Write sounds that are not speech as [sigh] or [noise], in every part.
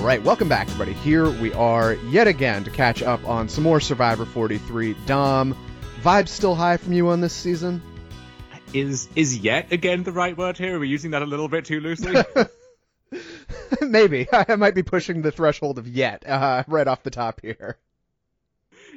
All right, welcome back, everybody. Here we are yet again to catch up on some more Survivor 43. Dom, vibes still high from you on this season? Is is yet again the right word here? Are we using that a little bit too loosely? [laughs] Maybe [laughs] I might be pushing the threshold of yet uh, right off the top here.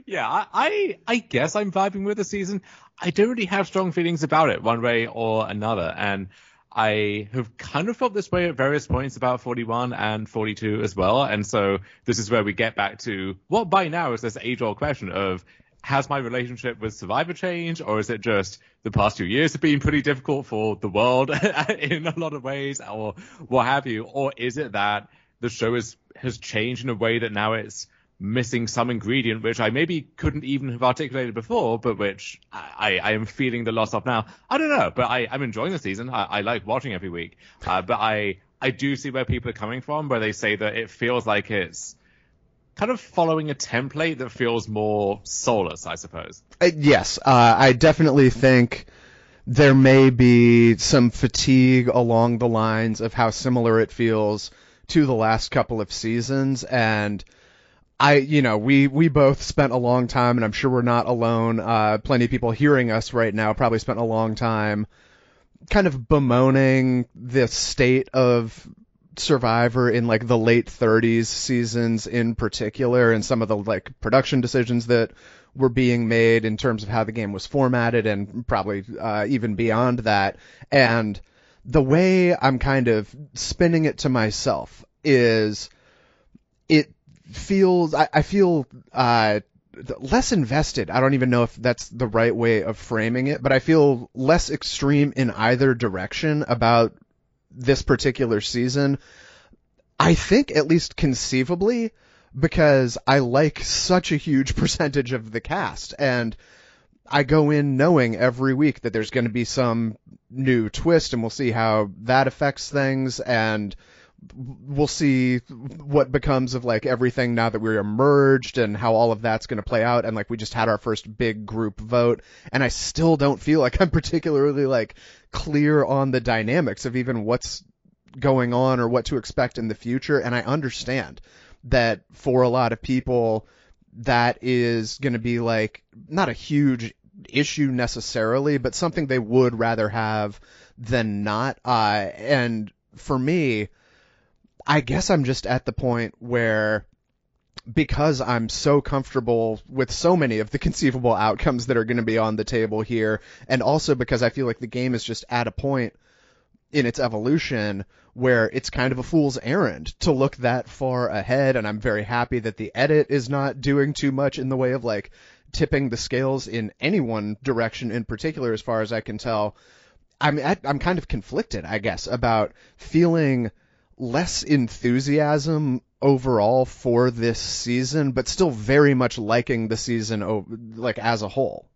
Yeah, I, I I guess I'm vibing with the season. I don't really have strong feelings about it one way or another, and I have kind of felt this way at various points about 41 and 42 as well. And so this is where we get back to what by now is this age old question of has my relationship with Survivor changed or is it just the past few years have been pretty difficult for the world [laughs] in a lot of ways or what have you? Or is it that the show is, has changed in a way that now it's missing some ingredient which I maybe couldn't even have articulated before, but which I, I am feeling the loss of now. I don't know, but I, I'm enjoying the season. I, I like watching every week, uh, but I I do see where people are coming from, where they say that it feels like it's kind of following a template that feels more soulless, I suppose. Uh, yes, uh, I definitely think there may be some fatigue along the lines of how similar it feels to the last couple of seasons, and I, you know, we, we both spent a long time, and I'm sure we're not alone. Uh, plenty of people hearing us right now probably spent a long time kind of bemoaning the state of Survivor in like the late 30s seasons in particular, and some of the like production decisions that were being made in terms of how the game was formatted, and probably uh, even beyond that. And the way I'm kind of spinning it to myself is it feels I, I feel uh, less invested. I don't even know if that's the right way of framing it, but I feel less extreme in either direction about this particular season. I think at least conceivably because I like such a huge [laughs] percentage of the cast and I go in knowing every week that there's going to be some new twist and we'll see how that affects things and we'll see what becomes of like everything now that we're emerged and how all of that's going to play out. And like we just had our first big group vote. And I still don't feel like I'm [laughs] particularly like clear on the dynamics of even what's going on or what to expect in the future. And I understand that for a lot of people that is going to be like not a huge issue necessarily but something they would rather have than not. Uh and for me I guess I'm just at the point where because I'm so comfortable with so many of the [laughs] conceivable outcomes that are going to be on the table here, and also because I feel like the game is just at a point in its evolution where it's kind of a fool's errand to look that far ahead, and I'm very happy that the edit is not doing too much in the way of like tipping the scales in any one direction in particular, as far as I can tell. I'm at, I'm kind of conflicted, I guess, about feeling less enthusiasm overall for this season, but still very much liking the season like as a whole.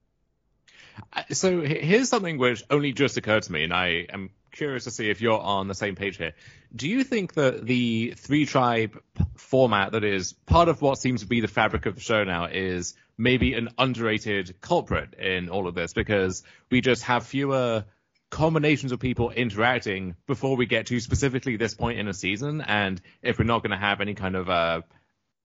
Uh, so here's something which only just occurred to me, and I am curious to see if you're on the same page here. Do you think that the three tribe format that is part of what seems to be the fabric of the show now is maybe an underrated culprit in all of this because we just have fewer combinations of people interacting before we get to specifically this point in a season. And if we're not going to have any kind of uh,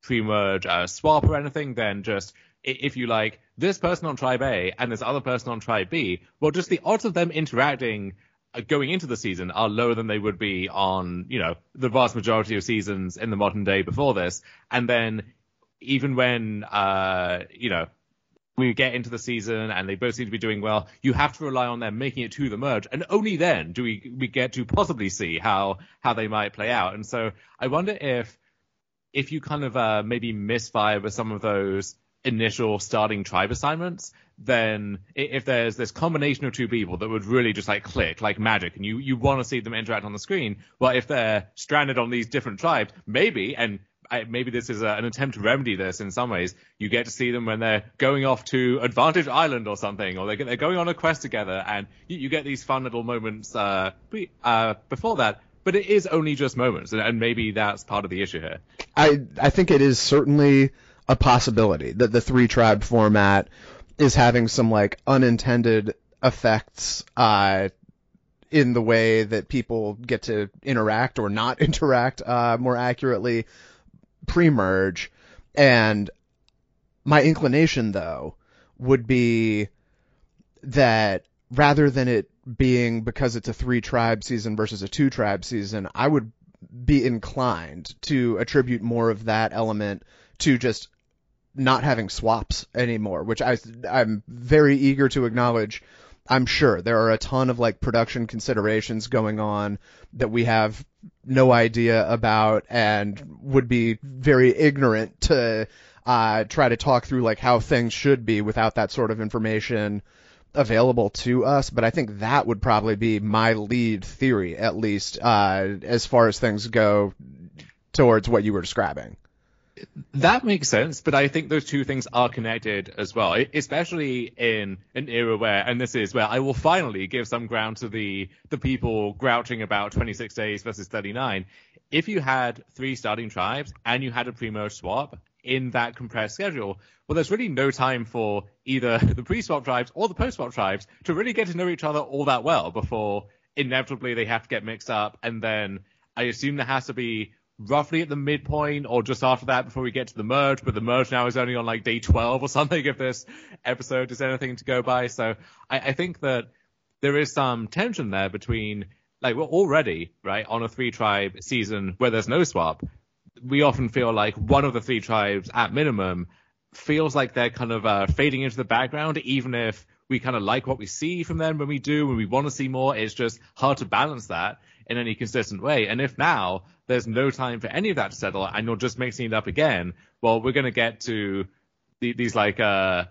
pre-merge uh, swap or anything, then just if you like this person on tribe A and this other person on tribe B, well, just the odds of them interacting uh, going into the season are lower than they would be on, you know, the vast majority of seasons in the modern day before this. And then even when, uh, you know, we get into the season and they both seem to be doing well, you have to rely on them making it to the merge, and only then do we we get to possibly see how how they might play out. And so I wonder if if you kind of uh, maybe misfire with some of those initial starting tribe assignments, then if there's this combination of two people that would really just like click like magic and you, you want to see them interact on the screen, well, if they're stranded on these different tribes, maybe, and I, maybe this is a, an attempt to remedy this in some ways. You get to see them when they're going off to Advantage Island or something, or they're, they're going on a quest together, and you, you get these fun little moments uh, uh, before that. But it is only just moments, and, and maybe that's part of the issue here. I I think it is certainly a possibility that the three tribe format is having some like unintended effects uh, in the way that people get to interact or not [laughs] interact uh, more accurately pre-merge. And my inclination, though, would be that rather than it being because it's a three tribe season versus a two tribe season, I would be inclined to attribute more of that element to just not having swaps anymore, which I I'm very eager to acknowledge. I'm sure there are a ton of like production considerations going on that we have no idea about and would be very ignorant to uh, try to talk through like how things should be without that sort of information available to us, but I think that would probably be my lead theory, at least, uh, as far as things go towards what you were describing. That makes sense, but I think those two things are connected as well, especially in an era where, and this is where I will finally give some ground to the the people grouching about 26 days versus 39. If you had three starting tribes and you had a pre-merge swap in that compressed schedule, well, there's really no time for either [laughs] the pre-swap tribes or the post-swap tribes to really get to know each other all that well before inevitably they have to get mixed up, and then I assume there has to be roughly at the midpoint or just after that before we get to the merge, but the merge now is only on like day 12 or [laughs] something if this episode is anything to go by. So I, I think that there is some tension there between like we're already right on a three tribe season where there's no swap. We often feel like one of the three tribes at minimum feels like they're kind of uh, fading into the background, even if we kind of like what we see from them when we do, when we want to see more. It's just hard to balance that in any consistent way. And if now there's no time for any of that to settle and you're just mixing it up again, well, we're going to get to the, these like, uh,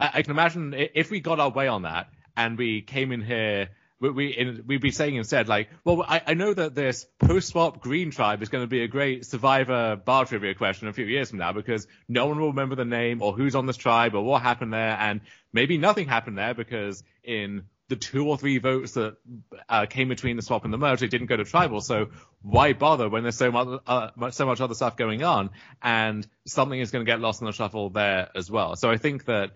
I, I, can imagine if we got our way on that and we came in here, we, we in, we'd be saying instead like, well, I, I know that this post-swap green tribe is going to be a great survivor bar trivia question a few years from now because no one will remember the name or who's on this tribe or what happened there. And maybe nothing happened there because in the two or three votes that uh, came between the swap and the merge, they didn't go to tribal. So why bother when there's so much, uh, so much other stuff going on, and something is going to get lost in the shuffle there as well. So I think that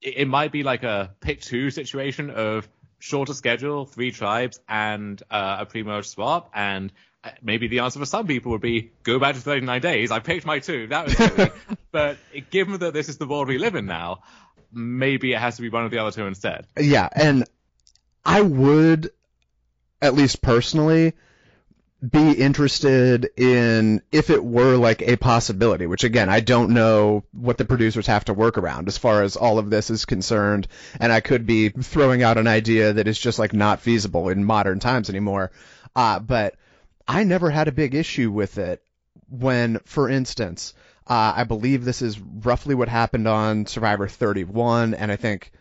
it, it might be like a pick two situation of shorter schedule, three tribes, and uh, a pre-merge swap, and uh, maybe the answer for some people would be go back to 39 days. I picked my two. That was silly. [laughs] but given that this is the world we live in now, maybe it has to be one of the other two instead. Yeah, and I would, at least personally, be interested in if it were like a possibility, which again, I don't know what the producers have to work around as far as all of this is concerned. And I could be throwing out an idea that is just like not feasible in modern times anymore. Uh, but I never had a big issue with it when, for instance, uh, I believe this is roughly what happened on Survivor 31, and I think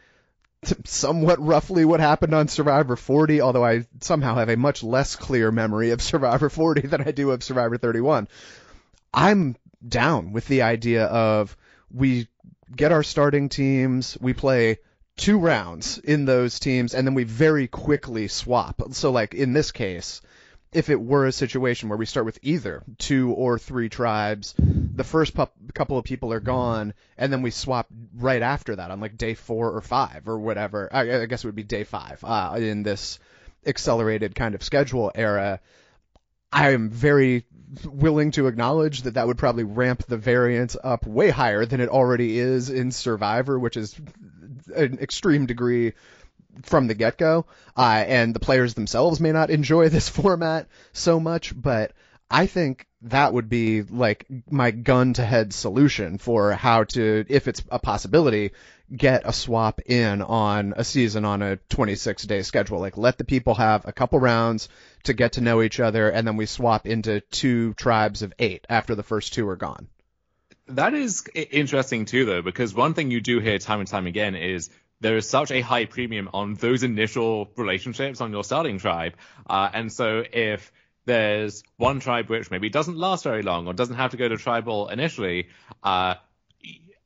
[laughs] somewhat roughly what happened on Survivor 40, although I somehow have a much less clear memory of [laughs] Survivor 40 than I do of Survivor 31. I'm down with the idea of we get our starting teams, we play two rounds in those teams, and then we very quickly swap. So, like in this case, if it were a situation where we start with either two or three tribes, the first pu- couple of people are gone, and then we swap right after that on like day four or five or whatever. I, I guess it would be day five uh, in this accelerated kind of schedule era. I am very willing to acknowledge that that would probably ramp the variance up way higher than it already is in Survivor, which is an extreme degree from the get go. Uh, and the players themselves may not enjoy this [laughs] format so much, but I think that would be like my gun to head solution for how to, if it's a possibility, get a swap in on a season on a 26 day schedule. Like let the people have a couple rounds to get to know each other and then we swap into two tribes of eight after the first two are gone. That is interesting too, though, because one thing you do hear time and time again is there is such a high premium on those initial relationships on your starting tribe. Uh, and so if there's one tribe which maybe doesn't last very long or doesn't have to go to tribal initially, uh,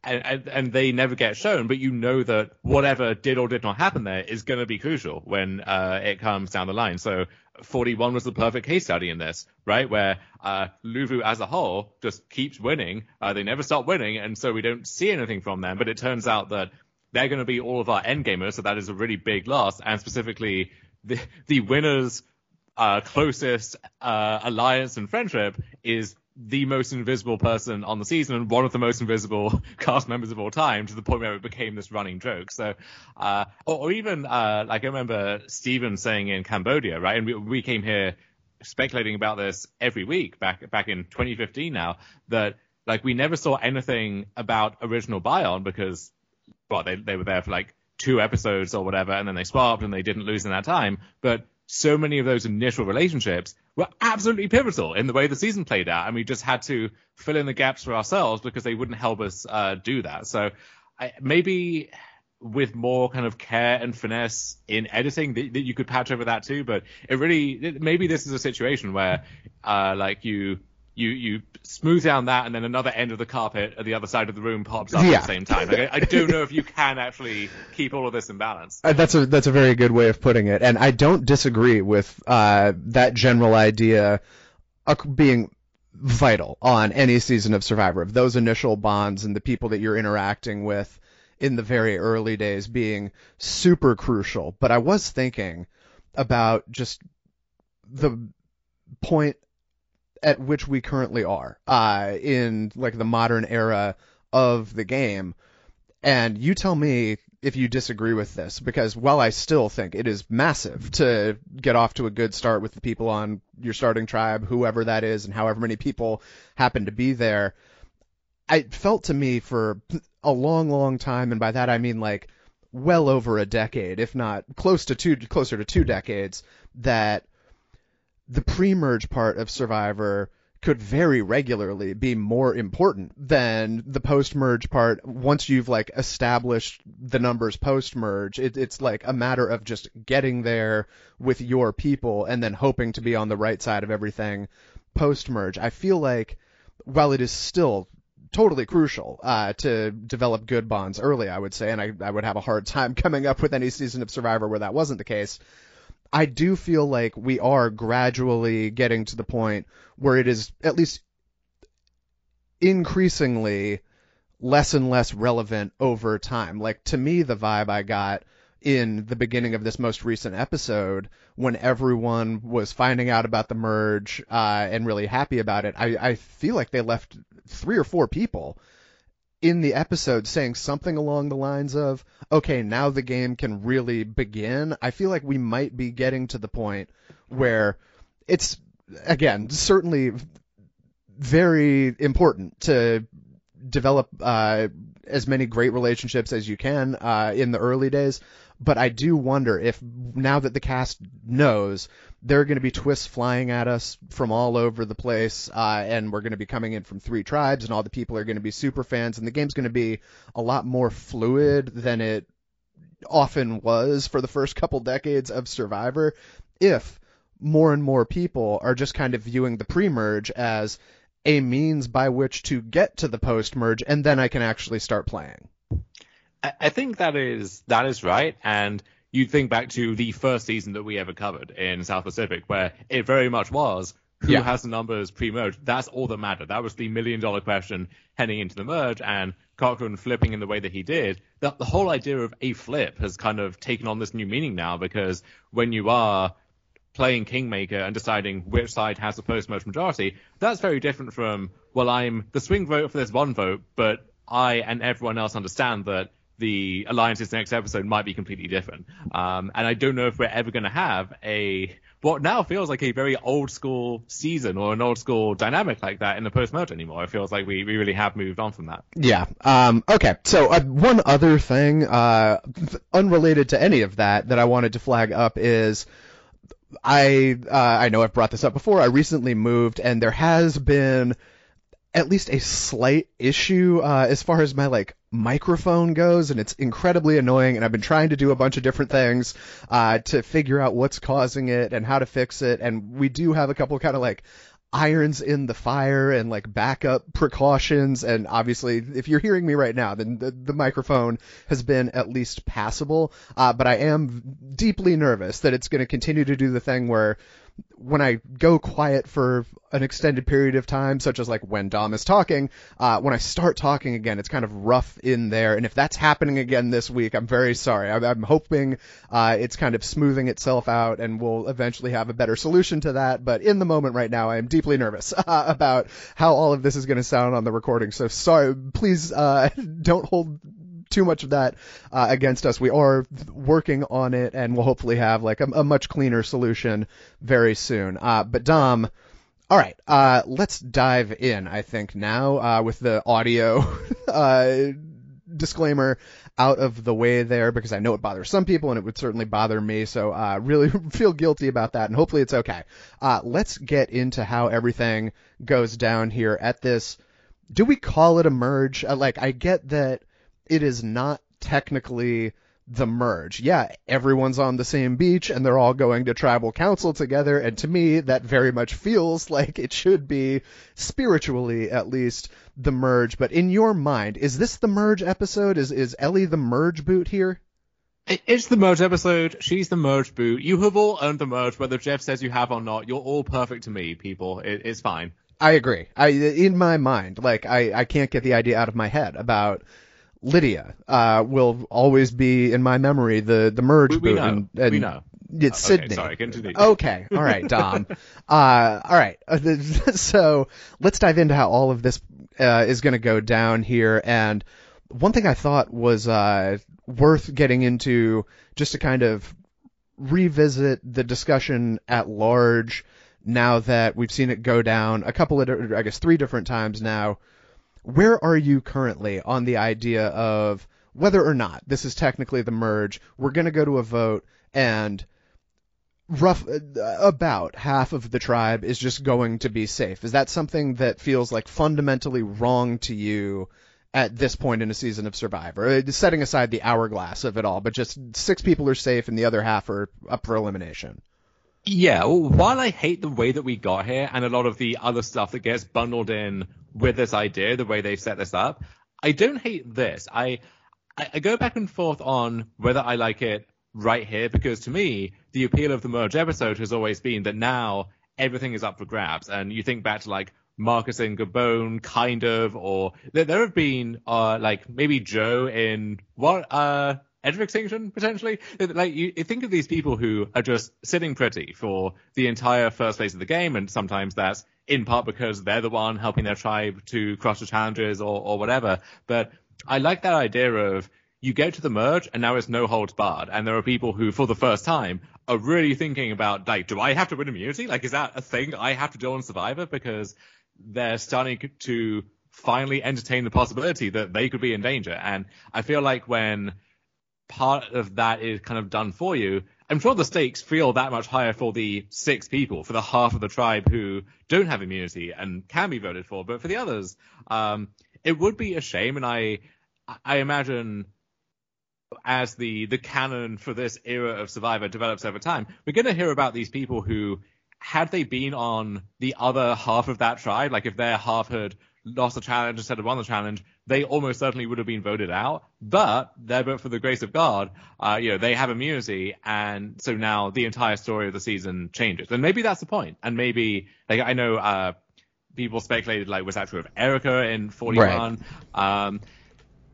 and, and, they never get shown, but you know that whatever did or did not happen there is going to be crucial when uh, it comes down the line. So 41 was the perfect case study in this, right? Where uh, Luvu as a whole just keeps winning. Uh, they never stop winning, and so we don't see anything from them. But it turns out that they're going to be all of our end gamers, so that is a really big loss. And specifically, the the winner's uh, closest uh, alliance and friendship is the most invisible person on the season and one of the most invisible [laughs] cast members of all time to the point where it became this running joke. So, uh, or, or even, uh, like I remember Steven saying in Cambodia, right? And we, we came here speculating about this every week back, back in 2015 now that like we never saw anything about original Bayon because, well, they, they were there for like two episodes or whatever and then they swapped and they didn't lose in that time. But so many of those initial relationships were absolutely pivotal in the way the season played out, and we just had to fill in the gaps for ourselves because they wouldn't help us uh, do that. So I, maybe with more kind of care and finesse in editing that, that, you could patch over that too. But it really maybe this is a situation where uh, like you you you smooth down that, and then another end of the carpet at the other side of the room pops up yeah. at the same time. Like, I, I, don't know if you can actually keep all of this in balance. Uh, that's a that's a very good way of putting it, and I don't disagree with uh, that general idea being vital on any season of Survivor. Of those initial bonds and the people that you're interacting with in the very early days being super crucial. But I was thinking about just the point at which we currently are uh, in like the modern era of the game. And you tell me if you disagree with this, because while I still think it is massive to get off to a good start with the people on your starting tribe, whoever that is, and however many people happen to be there, it felt to me for a long, long time, and by that I mean like well over a decade, if not close to two, closer to two decades, that the pre-merge part of Survivor could very regularly be more important than the post-merge part. Once you've like established the numbers post-merge, it, it's like a matter of just getting there with your people and then hoping to be on the right side of everything post-merge. I feel like while it is still totally crucial uh, to develop good bonds early, I would say, and I, I would have a hard time [laughs] coming up with any season of Survivor where that wasn't the case. I do feel like we are gradually getting to the point where it is at least increasingly less and less relevant over time. Like to me, the vibe I got in the beginning of this most recent episode when everyone was finding out about the merge uh, and really happy about it. I, I feel like they left three or four people in the episode saying something along the lines of, okay, now the game can really begin. I feel like we might be getting to the point where it's, again, certainly very important to develop uh, as many great relationships as you can uh, in the early days. But I do wonder if now that the cast knows there are going to be twists flying at us from all over the place, uh, and we're going to be coming in from three tribes, and all the people are going to be super fans, and the game's going to be a lot more fluid than it often was for the first couple decades of Survivor. If more and more people are just kind of viewing the pre-merge as a means by which to get to the post-merge, and then I can actually start playing. I think that is that is right, and you think back to the first season that we ever covered in South Pacific, where it very much was who yeah. has the numbers pre-merge. That's all that mattered. That was the million dollar question heading into the merge, and Cochran flipping in the way that he did. The, the whole idea of a flip has kind of taken on this new meaning now because when you are playing Kingmaker and deciding which side has the post-merge majority, that's very different from, well, I'm the swing vote for this one vote, but I and everyone else understand that the alliance's next episode might be completely different. Um, and I don't know if we're ever going to have a what now feels like a very old school season or an old school dynamic like that in the post merge anymore. It feels like we, we really have moved on from that. Yeah. Um, okay. So uh, one other thing, uh, unrelated to any of that, that I wanted to flag up is. I uh, I know I've brought this up before. I recently moved, and there has been at least a slight issue uh, as far as my like microphone goes, and it's incredibly annoying. And I've been trying to do a bunch of different things uh, to figure out what's causing it and how to fix it. And we do have a couple kind of like irons in the fire and like backup precautions. And obviously, if you're hearing me right now, then the, the microphone has been at least passable. Uh, but I am deeply nervous that it's going to continue to do the thing where when I go quiet for an extended period of time, such as like when Dom is talking, uh, when I start talking again, it's kind of rough in there. And if that's happening again this week, I'm very sorry. I'm, I'm hoping uh, it's kind of smoothing itself out and we'll eventually have a better solution to that. But in the moment right now, I am deeply nervous [laughs] uh, about how all of this is going to sound on the recording. So sorry, please uh, [laughs] don't hold too much of that uh, against us. We are working on it, and we'll hopefully have like a, a much cleaner solution very soon. Uh, but Dom. All right, uh, let's dive in. I think now uh, with the audio [laughs] uh, disclaimer out of the way there because I know it bothers some people and it would certainly bother me. So uh, really [laughs] feel guilty about that, and hopefully it's okay. Uh, let's get into how everything goes down here at this. Do we call it a merge? Uh, like I get that it is not technically the merge. Yeah, everyone's on the same beach and they're all going to tribal council together. And to me, that very much feels [laughs] like it should be, spiritually at least, the merge. But in your mind, is this the merge episode? Is, is Elie the merge boot here? It's the merge episode. She's the merge boot. You have all earned the merge, whether Jeff says you have or not. You're all perfect to me, people. It, it's fine. I agree. I, in my mind, like, I, I can't get the idea out of my head about Lydia uh, will always be in my memory the the merge we, we boot. Know. And, and we know. It's Uh, okay, Sydney. sorry, continue. Okay, all right, [laughs] Dom. uh, all right. [laughs] so let's dive into how all of this uh, is going to go down here. And one thing I thought was uh, worth getting into, just to kind of revisit the discussion at large. Now that we've seen it go down a couple of, I guess, three different times now where are you currently on the idea of whether or not this is technically the merge? We're going to go to a vote and rough about half of the tribe is just going to be safe. Is that something that feels like fundamentally wrong to you at this point in a season of Survivor? Uh, Setting aside the hourglass of it all, but just six people are safe and the other half are up for elimination. Yeah, well, while I hate the way that we got here and a lot of the other stuff that gets bundled in with this idea, the way they've set this up, I don't hate this. I, I, go back and forth on whether I like it right here because to me, the appeal of the merge episode has always been that now everything is up for grabs. And you think back to like Marcus and Gabon, kind of, or there, there have been uh like maybe Joe in what uh edge of extinction potentially. Like you, think of these people who are just sitting pretty for the entire first phase of the game, and sometimes that's in part because they're the one helping their tribe to crush the challenges or, or whatever. But I like that idea of you get to the merge and now it's no holds barred. And there are people who, for the first time, are really thinking about like, do I have to win immunity? Like, is that a thing I have to do on Survivor? Because they're starting to finally entertain the possibility that they could be in danger. And I feel like when part of that is kind of done for you, I'm sure the stakes feel that much higher for the six people, for the half of the tribe who don't have immunity and can be voted for. But for the others, um, it would be a shame. And I, I imagine as the, the canon for this era of Survivor develops over time, we're going to hear about these people who, had they been on the other half of that tribe, like if their half had lost the challenge instead of won the challenge, they almost certainly would have been voted out. But they're but for the grace of God, uh, you know, they have immunity, and so now the entire story of the season changes. And maybe that's the point. And maybe, like, I know uh, people speculated, like, was that true of Erica in 41? Right. Um,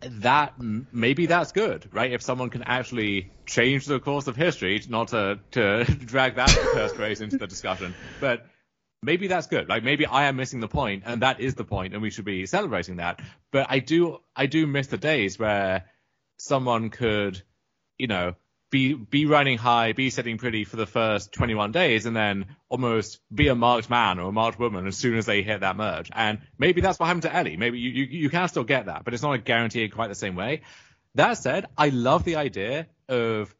that maybe that's good, right? If someone can actually change the course of history, not to to [laughs] drag that first race into the discussion, but maybe that's good. Like maybe I am missing the point, and that is the point, and we should be celebrating that. But I do, I do miss the days where someone could, you know, be be riding high, be sitting pretty for the first 21 days, and then almost be a marked man or a marked woman as soon as they hit that merge. And maybe that's what happened to Elie. Maybe you you, you can still get that, but it's not a guarantee in quite the same way. That said, I love the idea of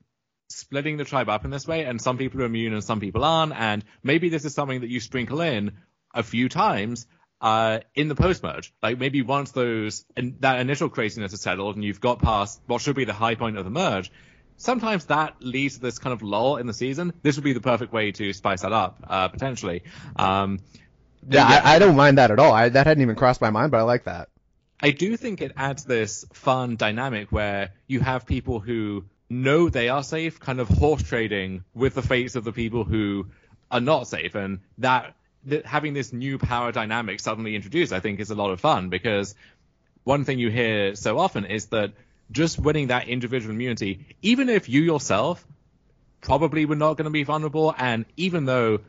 splitting the tribe up in this way, and some people are immune and some people aren't, and maybe this is something that you sprinkle in a few times uh, in the post merge. Like maybe once those and that initial craziness is settled and you've got past what should be the high point of the merge, sometimes that leads to this kind of lull in the season. This would be the perfect way to spice that up, uh, potentially. Um, yeah, yeah. I, I, don't mind that at all. I, that hadn't even crossed my mind, but I like that. I do think it adds this fun dynamic where you have people who know they are safe, kind of horse trading with the fates of the people who are not safe, and that, that having this new power dynamic suddenly introduced, I think, is a lot of fun because one thing you hear so often is that just winning that individual immunity, even if you yourself probably were not going to be vulnerable, and even though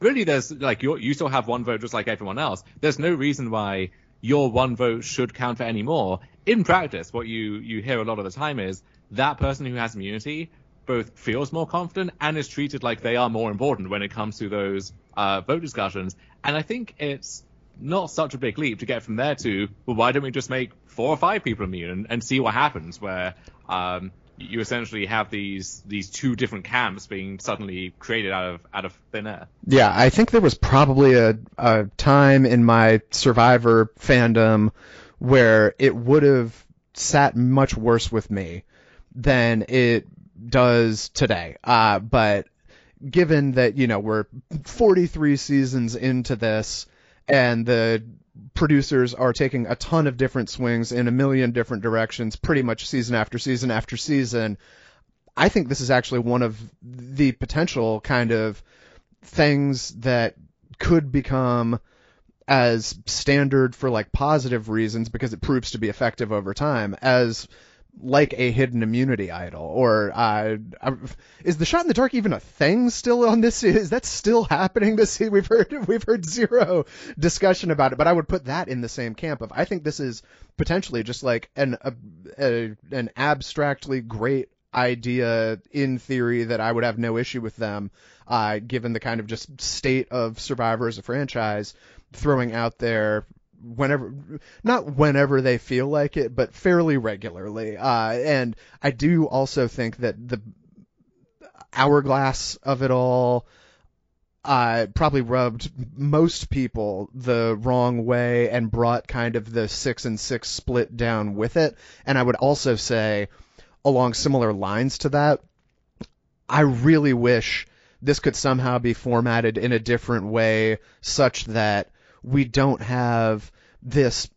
really there's like you you still have one vote just like everyone else, there's no reason why your one vote should count for any more. In practice, what you you hear a lot of the time is that person who has immunity both feels more confident and is treated like they are more important when it comes to those uh, vote discussions. And I think it's not such a big leap to get from there to, well, why don't we just make four or five people immune and, and see what happens? Where um, you essentially have these these two different camps being suddenly created out of out of thin air. Yeah, I think there was probably a, a time in my Survivor fandom where it would have sat much worse with me than it does today. Uh, but given that you know we're 43 seasons into this and the producers are taking a ton of different swings in a million different directions pretty much season after season after season i think this is actually one of the potential kind of things that could become as standard for like positive reasons because it proves to be effective over time as like a hidden immunity idol or uh, is the shot in the dark even a thing still on this? Is that still happening this we've heard [laughs] we've heard zero discussion about it but i would put that in the same camp of i think this is potentially just like an a, a, an abstractly great idea in theory that i would have no issue with them uh, given the kind of just state of survivor as a franchise throwing out there whenever not whenever they feel like it but fairly regularly. Uh, and i do also think that the hourglass of it all uh, probably rubbed most people the wrong way and brought kind of the six and six split down with it. And i would also say along similar lines to that i really wish this could somehow be formatted in a different way such that we don't have this,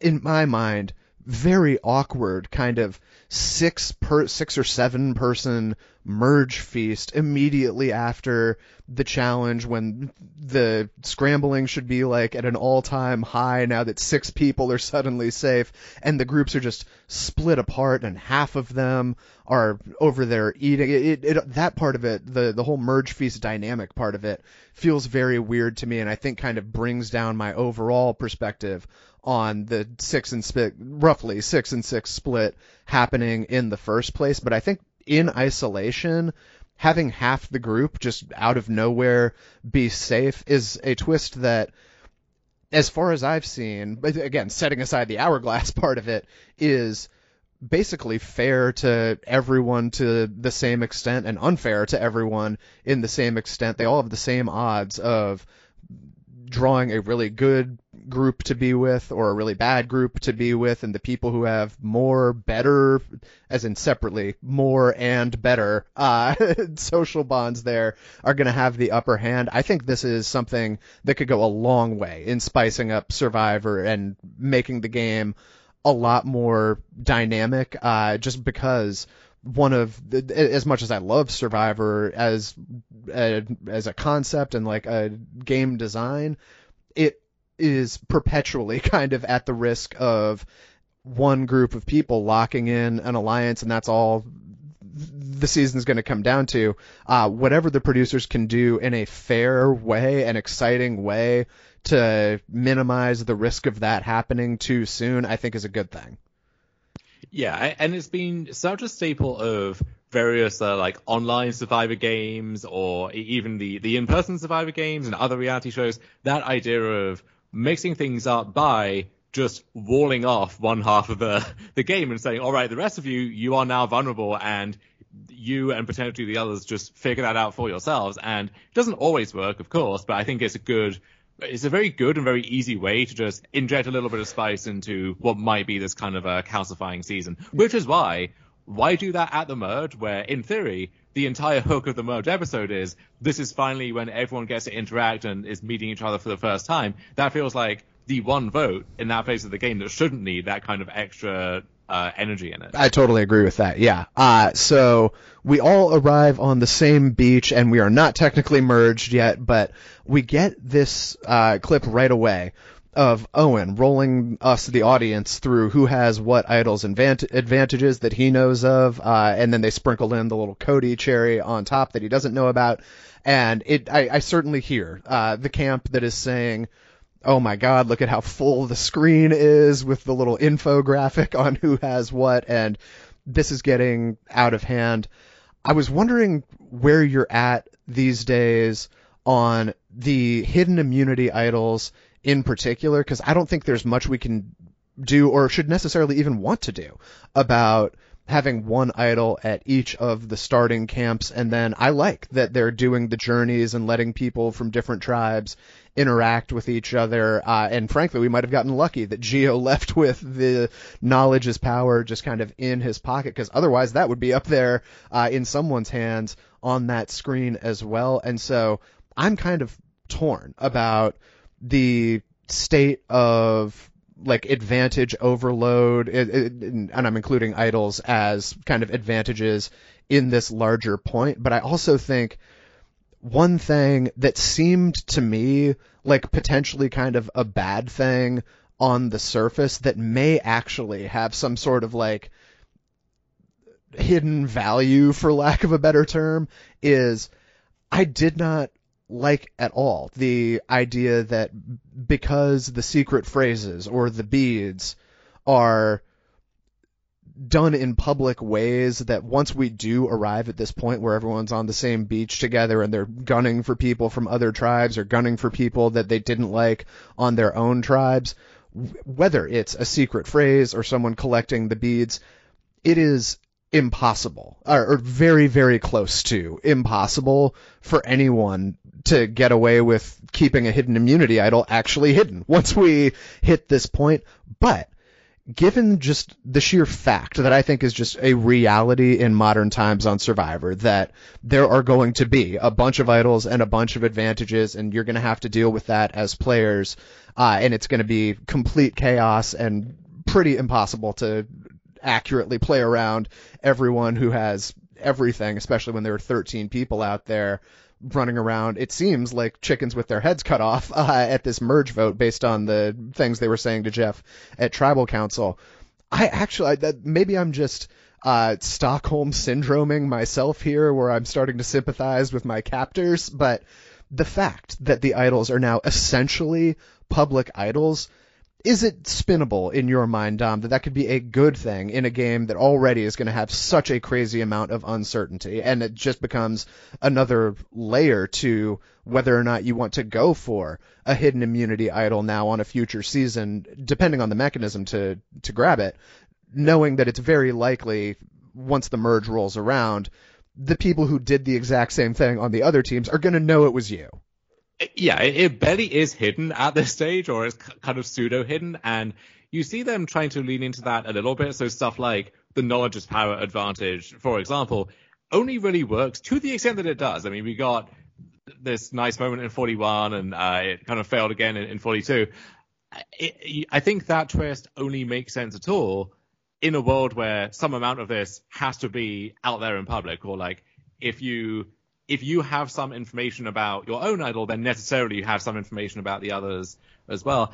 in my mind, very awkward kind of six per six or seven person merge feast immediately after the challenge when the scrambling should be like at an all-time high now that six people are suddenly safe and the groups are just split apart and half of them are over there eating it, it, it that part of it the the whole merge feast dynamic part of it feels very weird to me and I think kind of brings down my overall perspective on the six and split, roughly six and six split happening in the first place. But I think in isolation, having half the group just out of nowhere be safe is a twist that as far as I've seen, again, setting aside the hourglass [laughs] part of it, is basically fair to everyone to the same extent and unfair to everyone in the same extent. They all have the same odds of drawing a really good group to be with or a really bad group to be with and the people who have more better as in separately more and better uh, [laughs] social bonds there are going to have the upper hand. I think this is something that could go a long way in spicing up survivor and making the game a lot more dynamic uh, just because one of as much as I love Survivor as a, as a concept and like a game design, it is perpetually [laughs] kind of at the risk of one group of people locking in an alliance, and that's all the season's going to come down to. Uh, whatever the producers can do in a fair way, an exciting way to minimize the risk of that happening too soon, I think is a good thing. Yeah, and it's been such a staple of various uh, like online survivor games or even the the in-person survivor games and other reality shows. That idea of mixing things up by just walling off one half of the [laughs] the game and saying all right the rest of you you are now vulnerable and you and potentially the others just figure that out for yourselves. And it doesn't always work of course but i think it's a good it's a very good and very easy way to just inject a little bit of spice into what might be this kind of a calcifying season. Which is why, why do that at the merge, where in theory the entire hook of the merge episode is this is finally when everyone gets to interact and is meeting each other for the first time. That feels like the one vote in that phase of the game that shouldn't need that kind of extra uh, energy in it. I totally agree with that. Yeah. Uh, so we all arrive on the same beach, and we are not technically merged yet, but we get this uh, clip right away of Owen rolling us, the audience, through who has what idols advant- advantages that he knows of, uh, and then they sprinkle in the little Cody cherry on top that he doesn't know about. And it, I, I certainly hear uh, the camp that is saying, "Oh my God, look at how full the screen is with the little infographic [laughs] on who has what," and this is getting out of hand. I was wondering where you're at these days on the hidden immunity idols in particular, because I don't think there's much we can do or should necessarily even want to do about having one idol at each of the starting camps. And then I like that they're doing the journeys and letting people from different tribes interact with each other. Uh, and frankly, we might have gotten lucky that Geo [laughs] left with the knowledge is power just kind of in his pocket, because otherwise that would be up there uh, in someone's hands on that screen as well. And so I'm kind of torn about the state of like advantage overload, it, it, and I'm including idols as kind of advantages in this larger point. But I also think one thing that seemed to me like potentially kind of a bad thing on the surface that may actually have some sort of like hidden value, for lack of a better term, is I did not like at all. The idea that because the secret phrases or the beads are done in public ways that once we do arrive at this point where everyone's on the same beach together and they're gunning for people from other tribes or gunning for people that they didn't like on their own tribes, whether it's a secret phrase or someone collecting the beads, it is impossible or, or very, very close to impossible for anyone to get away with keeping a hidden immunity idol actually hidden once we hit this point. But given just the sheer fact that I think is just a reality in modern times on Survivor, that there are going to be a bunch of idols and a bunch of advantages, and you're going to have to deal with that as players, uh, and it's going to be complete chaos and pretty impossible to accurately play around everyone who has everything, especially when there are 13 people out there running around. It seems like chickens with their heads cut off [laughs] uh, at this merge vote based on the things they were saying to Jeff at Tribal Council. I actually, I, that, maybe I'm just uh, Stockholm syndroming myself here, where I'm starting to sympathize with my captors, but the fact that the idols are now essentially public idols is it spinnable in your mind, Dom, that that could be a good thing in a game that already is going to have such a crazy amount of uncertainty, and it just becomes another layer to whether or not you want to go for a hidden immunity idol now on a future season, depending on the mechanism to to grab it, knowing that it's very likely once the merge rolls around, the people who did the exact same thing on the other teams are going to know it was you yeah, it, barely is hidden at this stage, or it's kind of pseudo hidden, and you see them trying to lean into that a little bit. So stuff like the knowledge is power advantage, for example, only really works to the extent that it does. I mean, we got this nice moment in 41, and uh, it kind of failed again in, in 42. It, I think that twist only makes sense at all in a world where some amount of this has to be out there in public, or like if you if you have some information about your own idol, then necessarily you have some information about the others as well.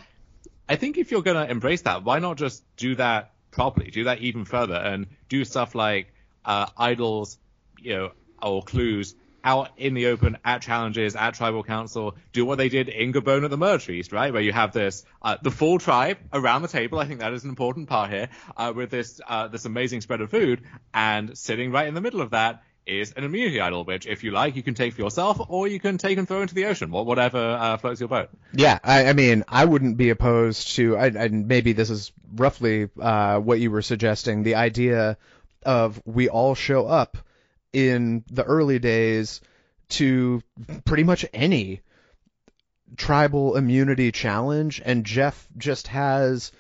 I think if you're going to embrace that, why not just do that properly? Do that even further and do stuff like uh, idols, you know, or clues out in the open at challenges at tribal council. Do what they did in Gabon at the Merge Feast, right? Where you have this uh, the full tribe around the table. I think that is an important part here uh, with this uh, this amazing spread of food and sitting right in the middle of that is an immunity idol, which, if you like, you can take for yourself, or you can take and throw into the ocean, whatever uh, floats your boat. Yeah, I, I, mean, I wouldn't be opposed to, and maybe this is roughly uh, what you were suggesting, the idea of we all show up in the early days to pretty much any tribal immunity challenge, and Jeff just has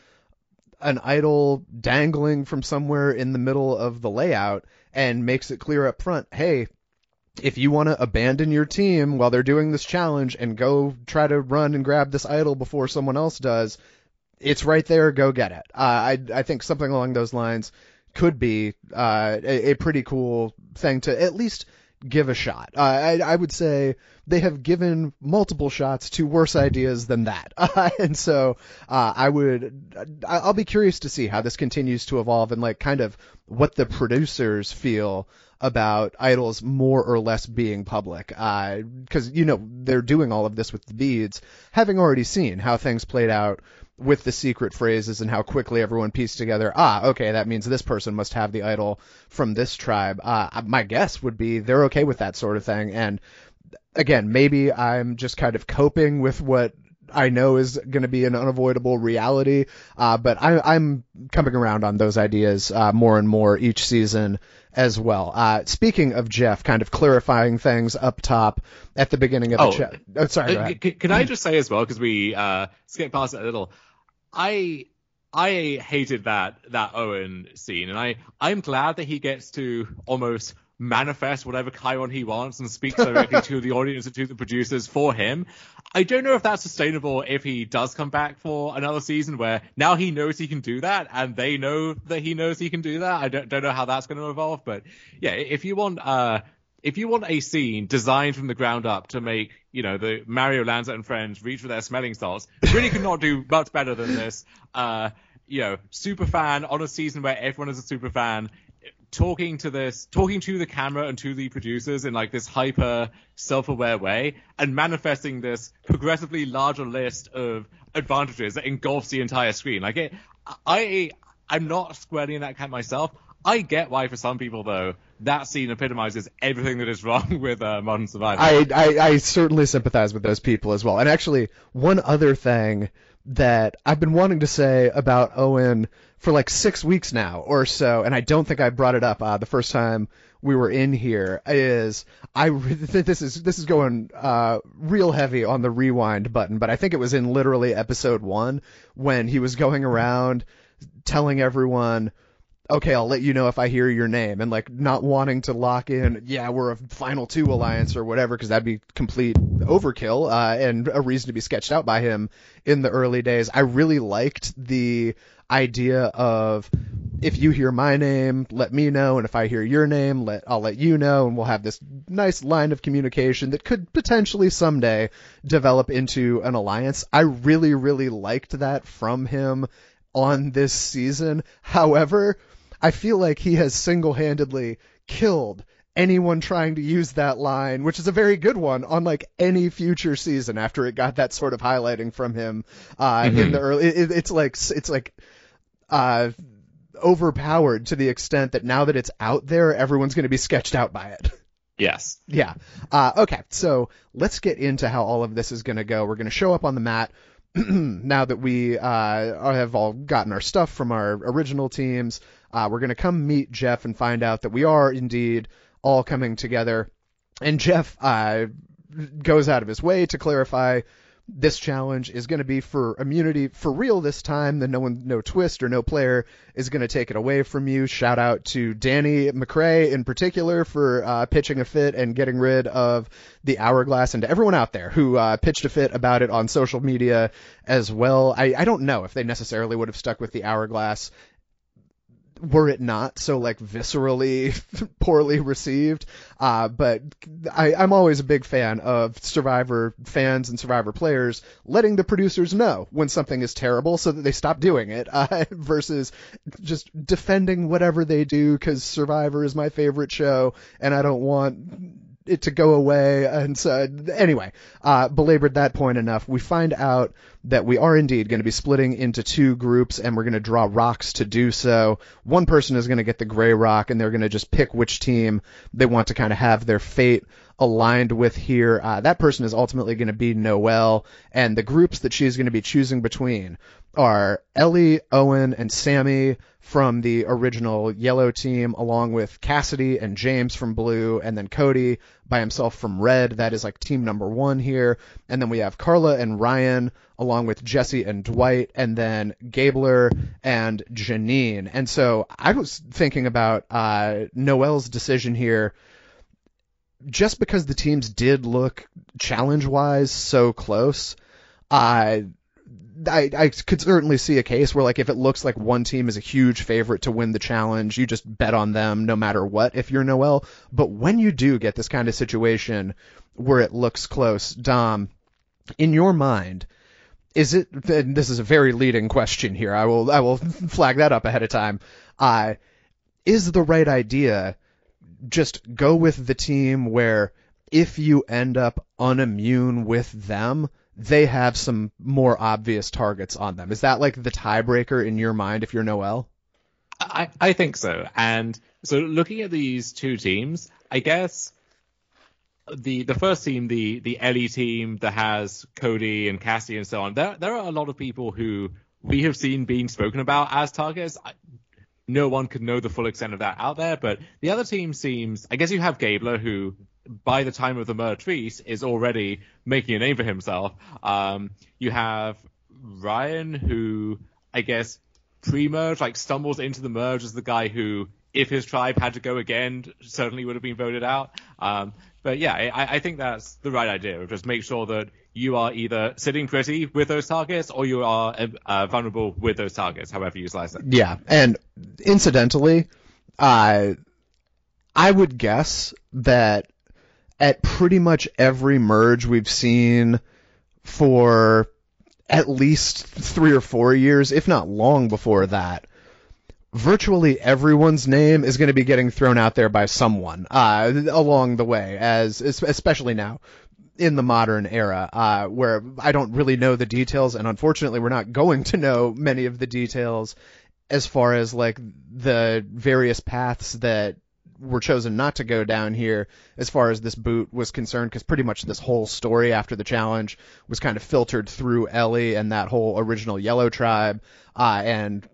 an idol dangling from somewhere in the middle of the layout and makes it clear up front, hey, if you want to abandon your team while they're doing this challenge and go try to run and grab this idol before someone else does, it's right there. Go get it. Uh, I I think something along those lines could be uh, a, a pretty cool thing to at least give a shot. Uh, I, I would say they have given multiple shots to worse ideas than that, [laughs] uh, and so uh, I would I'll be curious to see how this continues to evolve and like kind of what the producers feel about idols more or less being public because uh, you know they're doing all of this with the beads having already seen how things played out with the secret phrases and how quickly everyone pieced together, ah, okay, that means this person must have the idol from this tribe. Uh, my guess would be they're okay with that sort of thing. And again, maybe I'm just kind of coping with what I know is going to be an unavoidable reality. Uh, but I, am coming around on those ideas uh, more and more each season as well. Uh, speaking of Jeff, kind of clarifying things up top at the beginning of the oh, chat. Oh, sorry. Uh, can, can, I just say as well, because we uh, skipped past it a little. I I hated that that Owen scene, and I I'm glad that he gets to almost manifest whatever Chiron he wants and speak directly [laughs] to the audience and to the producers for him. I don't know if that's sustainable if he does come back for another season where now he knows he can do that and they know that he knows he can do that. I don't don't know how that's going to evolve, but yeah, if you want uh if you want a scene designed from the ground up to make, you know, the Mario Lanza and friends reach for their smelling salts, really could not do much better than this. Uh, you know, super fan on a season where everyone is a super fan, talking to this, talking to the camera and to the producers in like this hyper self-aware way and manifesting this progressively larger list of advantages that engulfs the entire screen. Like it, I, I'm not squarely in that camp myself. I get why for some people though that scene epitomizes everything that is wrong [laughs] with uh, Modern Survivor. I, I I certainly sympathize with those people as well. And actually, one other thing that I've been wanting to say about Owen for like six weeks now or so, and I don't think I brought it up uh, the first time we were in here is I [laughs] this is this is going uh, real heavy on the rewind button, but I think it was in literally episode one when he was going around telling everyone okay, I'll let you know if I hear your name, and like not wanting to lock in, yeah, we're a final two alliance or whatever, because that'd be complete overkill uh, and a reason to be sketched out by him in the early days. I really liked the idea of if you hear my name, let me know, and if I hear your name, let I'll let you know, and we'll have this nice line of communication that could potentially someday develop into an alliance. I really, really liked that from him on this season. However, I feel like he has single-handedly killed anyone trying to use that line, which is a very good one on like any future season after it got that sort of highlighting from him uh, mm-hmm. in the early. It, it's like it's like uh, overpowered to the extent that now that it's out there, everyone's going to be sketched out by it. Yes. Yeah. Uh, okay. So let's get into how all of this is going to go. We're going to show up on the mat. [clears throat] now that we uh, have all gotten our stuff from our original teams, uh, we're going to come meet Jeff and find out that we are indeed all coming together. And Jeff uh, goes out of his way to clarify this challenge is going to be for immunity for real this time. That no one, no twist or no player is going to take it away from you. Shout out to Danny McCray in particular for uh, pitching a fit and getting rid of the hourglass, and to everyone out there who uh, pitched a fit about it on social media as well. I, I don't know if they necessarily would have stuck with the hourglass were it not so like viscerally [laughs] poorly received. Uh, but I, I'm always a big fan of Survivor fans and Survivor players letting the producers know when something is terrible so that they stop doing it [laughs] uh, versus just defending whatever they do because Survivor is my favorite show and I don't want it to go away. And so, anyway, uh, belabored that point enough. We find out that we are indeed going to be splitting into two groups and we're going to draw rocks to do so. One person is going to get the gray rock and they're going to just pick which team they want to kind of have their fate aligned with here. Uh, that person is ultimately going to be Noelle, and the groups that she's going to be choosing between are Elie, Owen, and Sami from the original yellow team, along with Cassidy and James from blue, and then Cody by himself from red. That is like team number one here. And then we have Karla and Ryan, along with Jesse and Dwight, and then Gabler and Jeanine. And so I was thinking about uh, Noelle's decision here just because the teams did look challenge wise so close, uh, I, I could certainly see a case where like if it looks like one team is a huge favorite to win the challenge, you just bet on them no matter what if you're Noelle. But when you do get this kind of situation where it looks close, Dom, in your mind, is it? and This is a very leading question here. I will I will [laughs] flag that up ahead of time. Uh, is the right idea just go with the team where if you end up unimmune with them, they have some more obvious targets on them. Is that like the tiebreaker in your mind if you're Noelle? I, I think so. And so looking at these two teams, I guess the the first team, the the Elie team that has Cody and Cassie and so on, there there are a lot of people who we have seen being spoken about as targets. No one could know the full extent of that out there, but the other team seems. I guess you have Gabler, who by the time of the merge is already making a name for himself. Um, you have Ryan, who I guess pre-merge like stumbles into the merge as the guy who, if his tribe had to go again, certainly would have been voted out. Um, but yeah, I, I think that's the right idea. Just make sure that you are either sitting pretty with those targets or you are uh, vulnerable with those targets, however you slice it. Yeah, and incidentally, uh, I would guess that at pretty much every merge we've seen for at least three or four years, if not long before that, virtually everyone's name is going to be getting thrown out there by someone uh, along the way, as especially now in the modern era, uh, where I don't really know the details, and unfortunately, we're not going to know many of the details as far as like the various paths that were chosen not to go down here as far as this boot was concerned because pretty much this whole story after the challenge was kind of filtered through Elie and that whole original Yellow tribe uh, and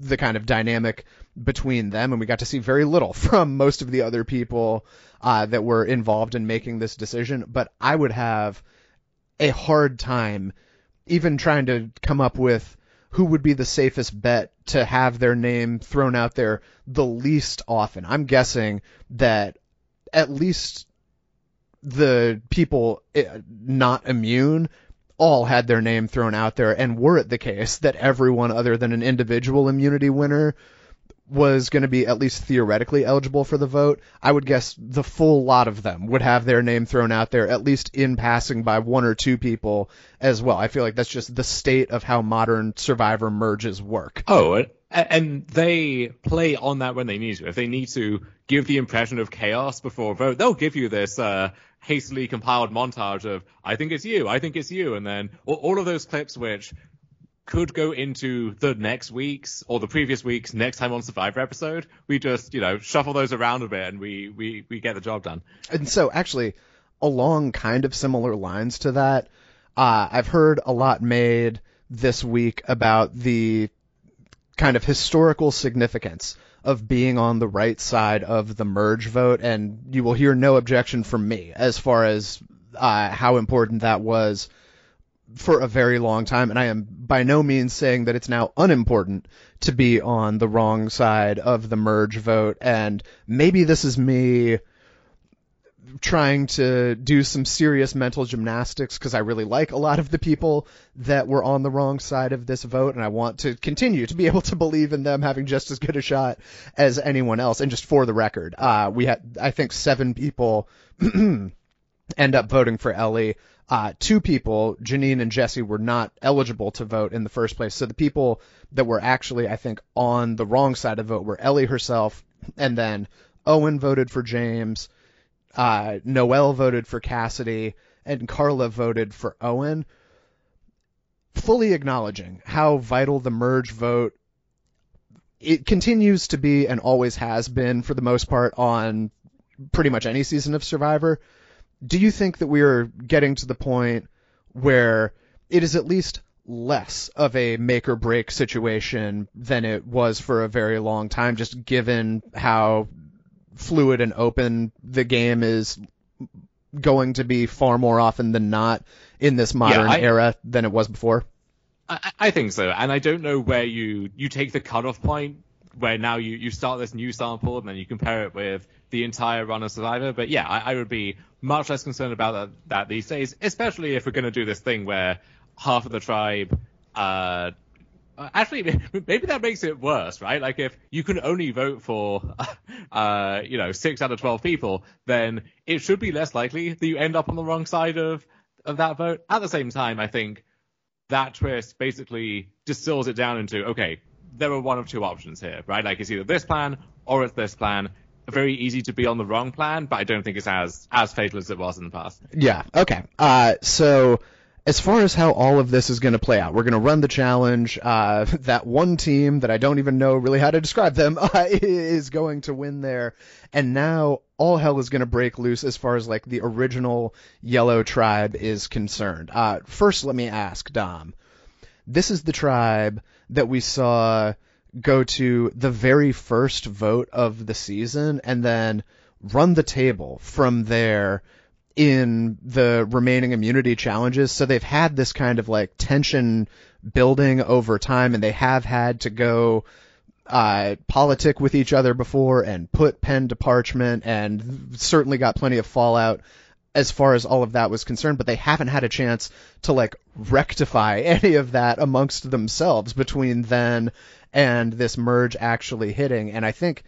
the kind of dynamic between them, and we got to see very little [laughs] from most of the other people uh, that were involved in making this decision. But I would have a hard time even trying to come up with who would be the safest bet to have their name thrown out there the least often. I'm guessing that at least the people eh, not immune all had their name thrown out there, and were it the case that everyone other than an individual immunity winner was going to be at least theoretically eligible for the vote, I would guess the full lot of them would have their name thrown out there, at least in passing by one or two people as well. I feel like that's just the state of how modern Survivor merges work. Oh, and they play on that when they need to. If they need to give the impression of chaos before a vote, they'll give you this uh, hastily compiled montage of I think it's you, I think it's you, and then all of those clips which could go into the next week's or the previous week's next time on Survivor episode. We just you know shuffle those around a bit and we we we get the job done. And so actually, along kind of similar lines to that, uh, I've heard a lot made this week about the kind of historical significance of being on the right side of the merge vote, and you will hear no objection from me as far as uh, how important that was for a very long time. And I am by no means saying that it's now unimportant to be on the wrong side of the merge vote. And maybe this is me trying to do some serious mental gymnastics because I really like a lot of the people that were on the wrong side of this vote, and I want to continue to be able to believe in them having just as good a shot as anyone else. And just for the record, uh, we had I think seven people [clears throat] end up voting for Elie. Uh, two people, Jeanine and Jesse, were not eligible to vote in the first place. So the people that were actually, I think, on the wrong side of the vote were Elie herself, and then Owen voted for James uh, Noelle voted for Cassidy, and Karla voted for Owen, fully acknowledging how vital the merge vote it continues to be and always has been for the most part on pretty much any season of Survivor. Do you think that we are getting to the point where it is at least less of a make or break situation than it was for a very long time, just given how fluid and open the game is going to be far more often than not in this modern yeah, I, era than it was before? I, I, think so, and I don't know where you you take the cutoff point where now you you start this new sample and then you compare it with the entire run of Survivor. But yeah, I, I would be much less concerned about that, that these days, especially if we're going to do this thing where half of the tribe uh, actually, [laughs] maybe that makes it worse, right? Like if you can only vote for, [laughs] uh, you know, six out of twelve people, then it should be less likely that you end up on the wrong side of of that vote. At the same time, I think that twist basically distills it down into okay, there are one of two options here, right? Like it's either this plan or it's this plan. Very easy to be on the wrong plan, but I don't think it's as as fatal as it was in the past. Yeah. Okay. Uh, so as far as how all of this is going to play out, we're going to run the challenge. Uh, [laughs] that one team that I don't even know really how to describe them [laughs] uh, is going to win there, and now all hell is going to break loose as far as like the original Yellow Tribe is concerned. Uh, first, let me ask Dom. This is the tribe that we saw go to the very first vote of the season and then run the table from there in the remaining immunity challenges. So they've had this kind of like tension building over time and they have had to go uh, politic with each other before and put pen to parchment and certainly got plenty of fallout as far as all of that was concerned, but they haven't had a chance to like rectify [laughs] any of that amongst themselves between then and this merge actually hitting. And I think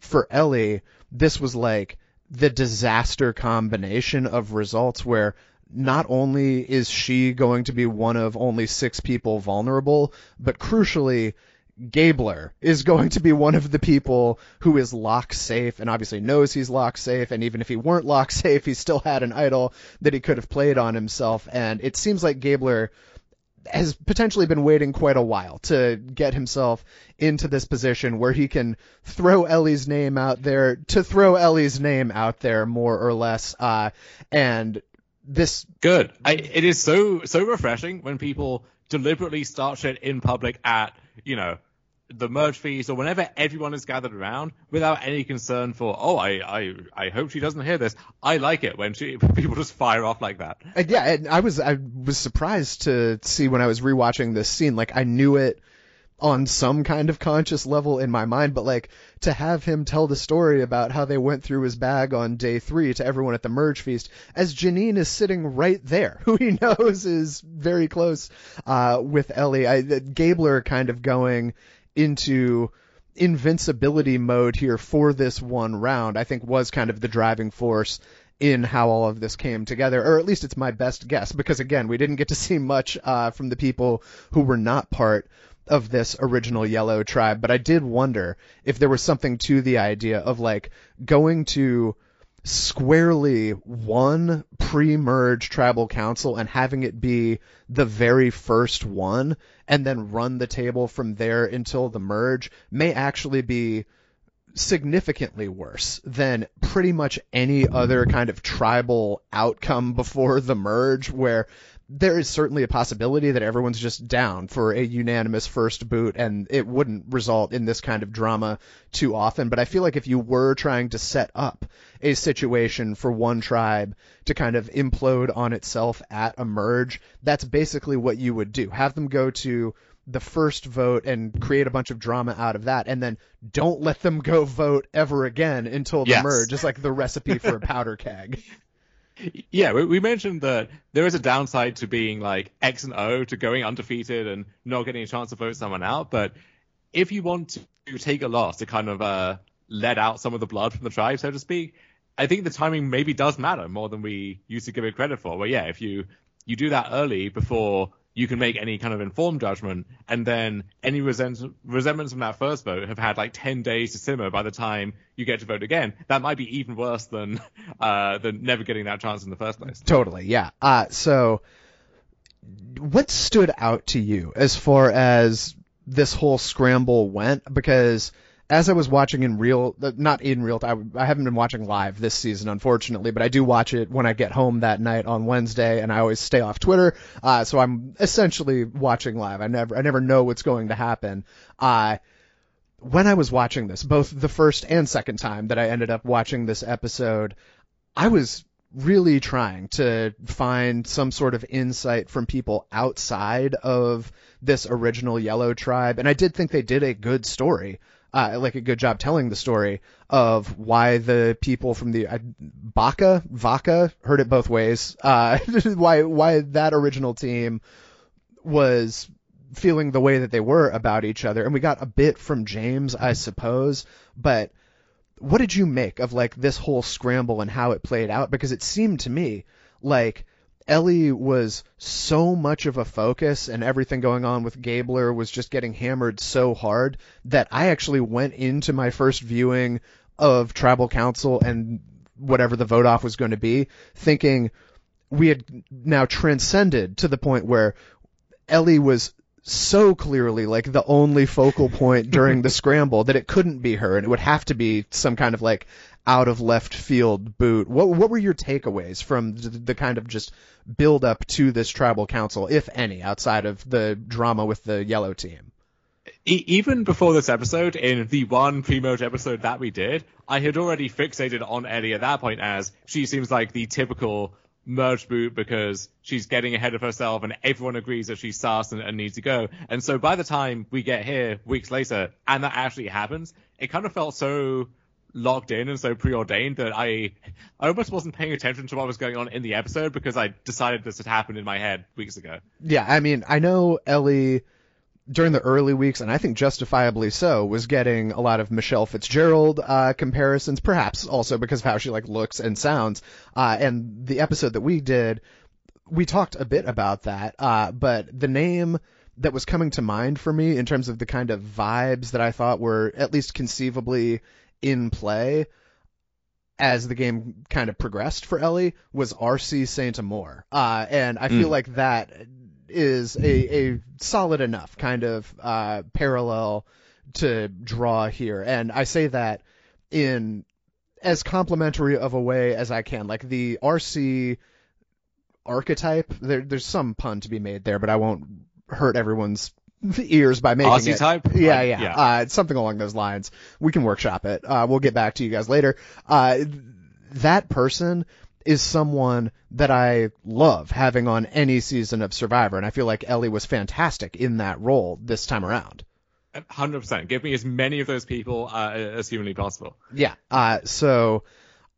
for Elie, this was like the disaster combination of results where not only is she going to be one of only six people vulnerable, but crucially, Gabler is going to be one of the people who is lock safe and obviously knows he's lock safe. And even if he weren't lock safe, he still had an idol that he could have played on himself. And it seems like Gabler has potentially been waiting quite a while to get himself into this position where he can throw Elie's name out there to throw Elie's name out there more or less. Uh, and this good. I, it is so so refreshing when people deliberately start shit in public at you know the merge fees or whenever everyone is gathered around without any concern for oh I I I hope she doesn't hear this. I like it when she [laughs] people just fire off like that. And yeah, and I was I was surprised to see when I was rewatching this scene. Like I knew it on some kind of conscious level in my mind, but like to have him tell the story about how they went through his bag on day three to everyone at the merge feast, as Jeanine is sitting right there, [laughs] who he knows is very close uh, with Elie. I, Gabler kind of going into invincibility mode here for this one round, I think was kind of the driving force in how all of this came together, or at least it's my best guess, because again, we didn't get to see much uh, from the people who were not part of this original yellow tribe, but I did wonder if there was something to the idea of like going to squarely one pre-merge tribal council and having it be the very first one and then run the table from there until the merge may actually be significantly worse than pretty much any other kind of tribal outcome before the merge where there is certainly a possibility that everyone's just down for a unanimous first boot and it wouldn't result in this kind of drama too often. But I feel like if you were trying to set up a situation for one tribe to kind of implode on itself at a merge, that's basically what you would do. Have them go to the first vote and create a bunch of drama out of that and then don't let them go vote ever again until the yes. merge. It's like the recipe for a powder keg. [laughs] Yeah, we, mentioned that there is a downside to being like X and O to going undefeated and not getting a chance to vote someone out. But if you want to take a loss to kind of uh, let out some of the blood from the tribe, so to speak, I think the timing maybe does matter more than we used to give it credit for. But yeah, if you you do that early before you can make any kind of informed judgment, and then any resent- resentments from that first vote have had like 10 days to simmer by the time you get to vote again. That might be even worse than uh, than never getting that chance in the first place. Totally, yeah. Uh, so, what stood out to you as far as this whole scramble went? Because as I was watching in real, not in real time, I haven't been watching live this season, unfortunately, but I do watch it when I get home that night on Wednesday, and I always stay off Twitter, uh, so I'm essentially watching live. I never, I never know what's going to happen. Uh, when I was watching this, both the first and second time that I ended up watching this episode, I was really trying to find some sort of insight from people outside of this original Yellow Tribe, and I did think they did a good story uh, like a good job telling the story of why the people from the uh, Baka Vaca heard it both ways. Uh, [laughs] why why that original team was feeling the way that they were about each other. And we got a bit from James, I suppose, but what did you make of like this whole scramble and how it played out? Because it seemed to me like Elie was so much of a focus and everything going on with Gabler was just getting hammered so hard that I actually went into my first viewing of Tribal Council and whatever the vote off was going to be thinking we had now transcended to the point where Elie was so clearly like the only focal point during the [laughs] scramble that it couldn't be her and it would have to be some kind of like out of left field boot. What what were your takeaways from the, the kind of just build up to this tribal council, if any, outside of the drama with the yellow team? even before this episode, in the one pre-merge episode that we did, I had already fixated on Elie at that point as she seems like the typical merge boot because she's getting ahead of herself and everyone agrees that she's sus and, and, needs to go. And so by the time we get here weeks later and that actually happens, it kind of felt so locked in and so preordained that I, I almost wasn't paying attention to what was going on in the episode because I decided this had happened in my head weeks ago. Yeah, I mean, I know Elie during the early weeks, and I think justifiably so, was getting a lot of Michelle Fitzgerald uh, comparisons, perhaps also because of how she like looks and sounds. Uh, and the episode that we did, we talked a bit about that. Uh, but the name that was coming to mind for me in terms of the kind of vibes that I thought were at least conceivably in play as the game kind of progressed for Elie was RC Saint Amour. Uh, and I feel mm. like that is a, a solid enough kind of uh, parallel to draw here. And I say that in as complimentary of a way as I can. Like the RC archetype, there, there's some pun to be made there, but I won't hurt everyone's ears by making Aussie it. type? Yeah, yeah. yeah. Uh, something along those lines. We can workshop it. Uh, we'll get back to you guys later. Uh, that person is someone that I love having on any season of Survivor, and I feel like Elie was fantastic in that role this time around. Hundred percent. Give me as many of those people uh, as humanly possible. Yeah. Uh, so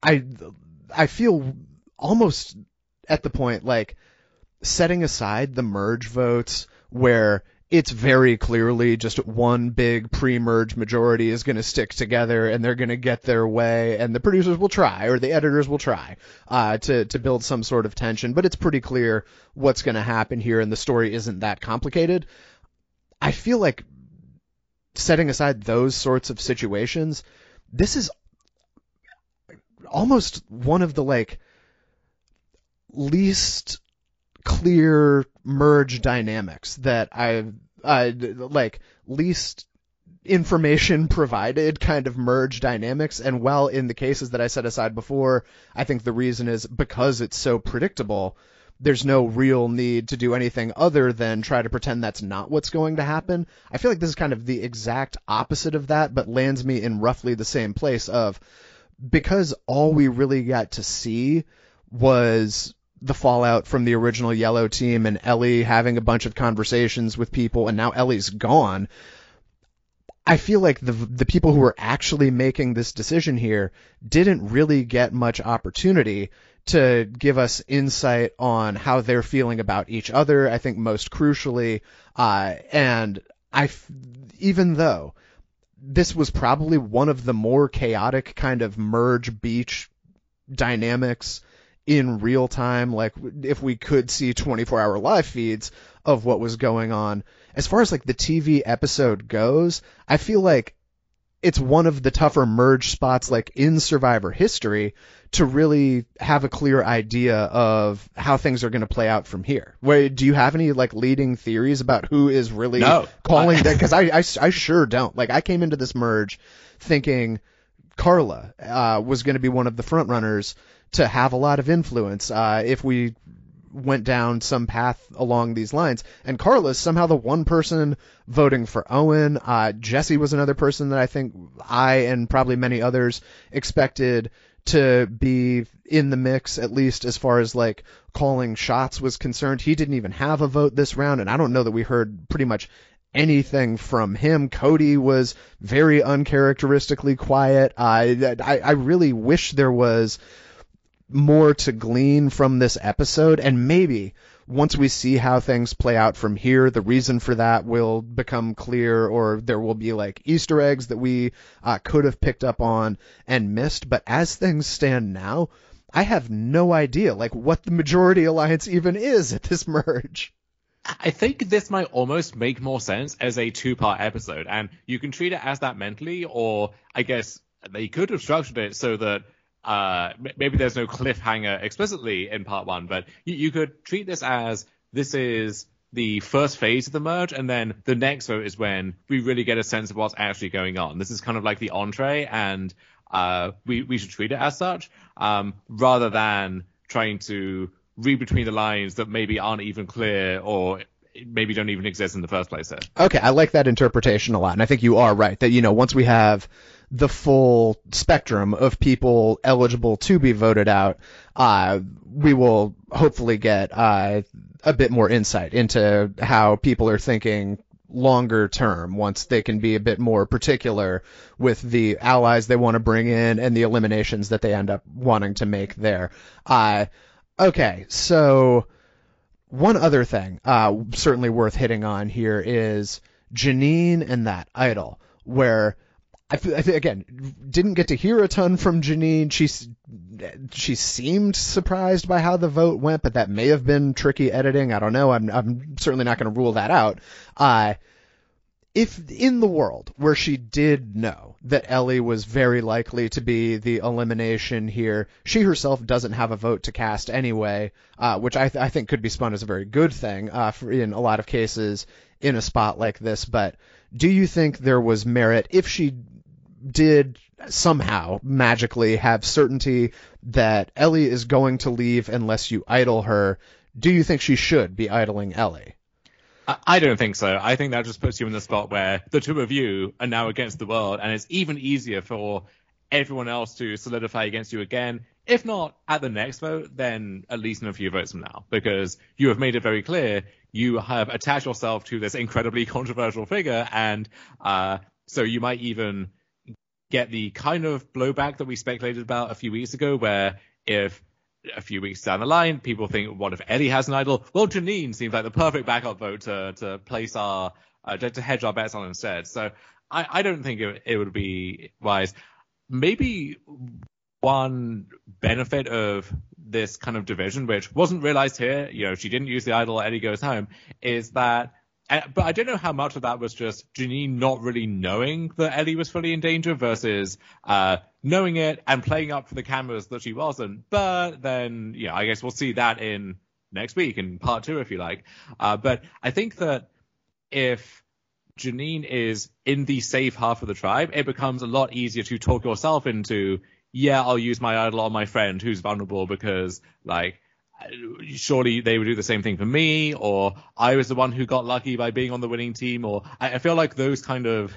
I I feel almost at the point like setting aside the merge votes where it's very clearly just one big pre-merge majority is going to stick together and they're going to get their way and the producers will try or the editors will try uh, to to build some sort of tension but it's pretty clear what's going to happen here and the story isn't that complicated. I feel like setting aside those sorts of situations this is almost one of the like least clear merge dynamics that uh, like least information [laughs] provided kind of merge dynamics and while in the cases that I set aside before I think the reason is because it's so predictable there's no real need to do anything other than try to pretend that's not what's going to happen. I feel like this is kind of the exact opposite of that, but lands me in roughly the same place of because all we really got to see was the fallout from the original yellow team and Elie having a bunch of conversations with people and now Elie's gone. I feel like the the people who were actually making this decision here didn't really get much opportunity to give us insight on how they're feeling about each other. I think most crucially, uh, and I, even though this was probably one of the more chaotic kind of merge beach dynamics in real time, like if we could see 24 hour live feeds of what was going on. As far as like the TV episode goes, I feel like it's one of the tougher merge spots like in Survivor history to really have a clear idea of how things are going to play out from here. Where do you have any like leading theories about who is really no. calling that? Because I, [laughs] I, I sure don't. Like I came into this merge thinking Karla uh, was going to be one of the front runners to have a lot of influence uh, if we went down some path along these lines. And Karla's somehow the one person voting for Owen. Uh, Jesse was another person that I think I and probably many others expected to be in the mix, at least as far as like calling shots was concerned. He didn't even have a vote this round, and I don't know that we heard pretty much anything from him. Cody was very uncharacteristically quiet. I, I, I really wish there was more to glean from this episode and maybe once we see how things play out from here, the reason for that will become clear, or there will be like Easter eggs that we uh, could have picked up on and missed. But as things stand now, I have no idea like what the majority alliance even is at this merge. I think this might almost make more sense as a two part episode, and you can treat it as that mentally, or I guess they could have structured it so that uh, maybe there's no [laughs] cliffhanger explicitly in part one, but you, you could treat this as this is the first phase of the merge, and then the next vote is when we really get a sense of what's actually going on. This is kind of like the entree, and uh, we we should treat it as such, um, rather than trying to read between the lines that maybe aren't even clear or maybe don't even exist in the first place. Okay, I like that interpretation a lot, and I think you are right that you know once we have the full spectrum of people eligible to be voted out, uh, we will hopefully get uh, a bit more insight into how people are thinking longer term once they can be a bit more particular with the allies they want to bring in and the eliminations that they end up wanting to make there. Uh, okay, so one other thing, uh, certainly worth hitting on here is Jeanine and that idol, where I, I again didn't get to hear a ton from Jeanine. She she seemed surprised by how the vote went, but that may have been tricky editing. I don't know. I'm I'm certainly not going to rule that out. Uh, if in the world where she did know that Elie was very likely to be the elimination here, she herself doesn't have a vote to cast anyway, uh, which I, th- I, think could be spun as a very good thing uh, for, in a lot of cases in a spot like this. But do you think there was merit if she did somehow magically have certainty that Elie is going to leave unless you idle her? Do you think she should be idling Elie? I don't think so. I think that just puts you in the spot where the two of you are now against the world, and it's even easier for everyone else to solidify against you again. If not at the next vote, then at least in a few votes from now, because you have made it very clear you have attached yourself to this incredibly [laughs] controversial figure, and uh, so you might even get the kind of blowback that we speculated about a few weeks ago, where if a few weeks down the line, people think, what if Eddie has an idol? Well, Jeanine seems like the perfect backup vote to, to place our, uh, to, hedge our bets on instead. So I, I don't think it, it would be wise. Maybe one benefit of this kind of division, which wasn't realized here, you know, she didn't use the idol, Eddie goes home, is that but I don't know how much of that was just Jeanine not really knowing that Elie was fully in danger versus uh, knowing it and playing up for the cameras that she wasn't. But then, yeah, I guess we'll see that in next week in part two, if you like. Uh, but I think that if Jeanine is in the safe half of the tribe, it becomes a lot easier to talk yourself into, yeah, I'll use my idol on my friend who's vulnerable because, like, surely they would do the same thing for me, or I was the one who got lucky by being on the winning team, or I, I feel like those kind of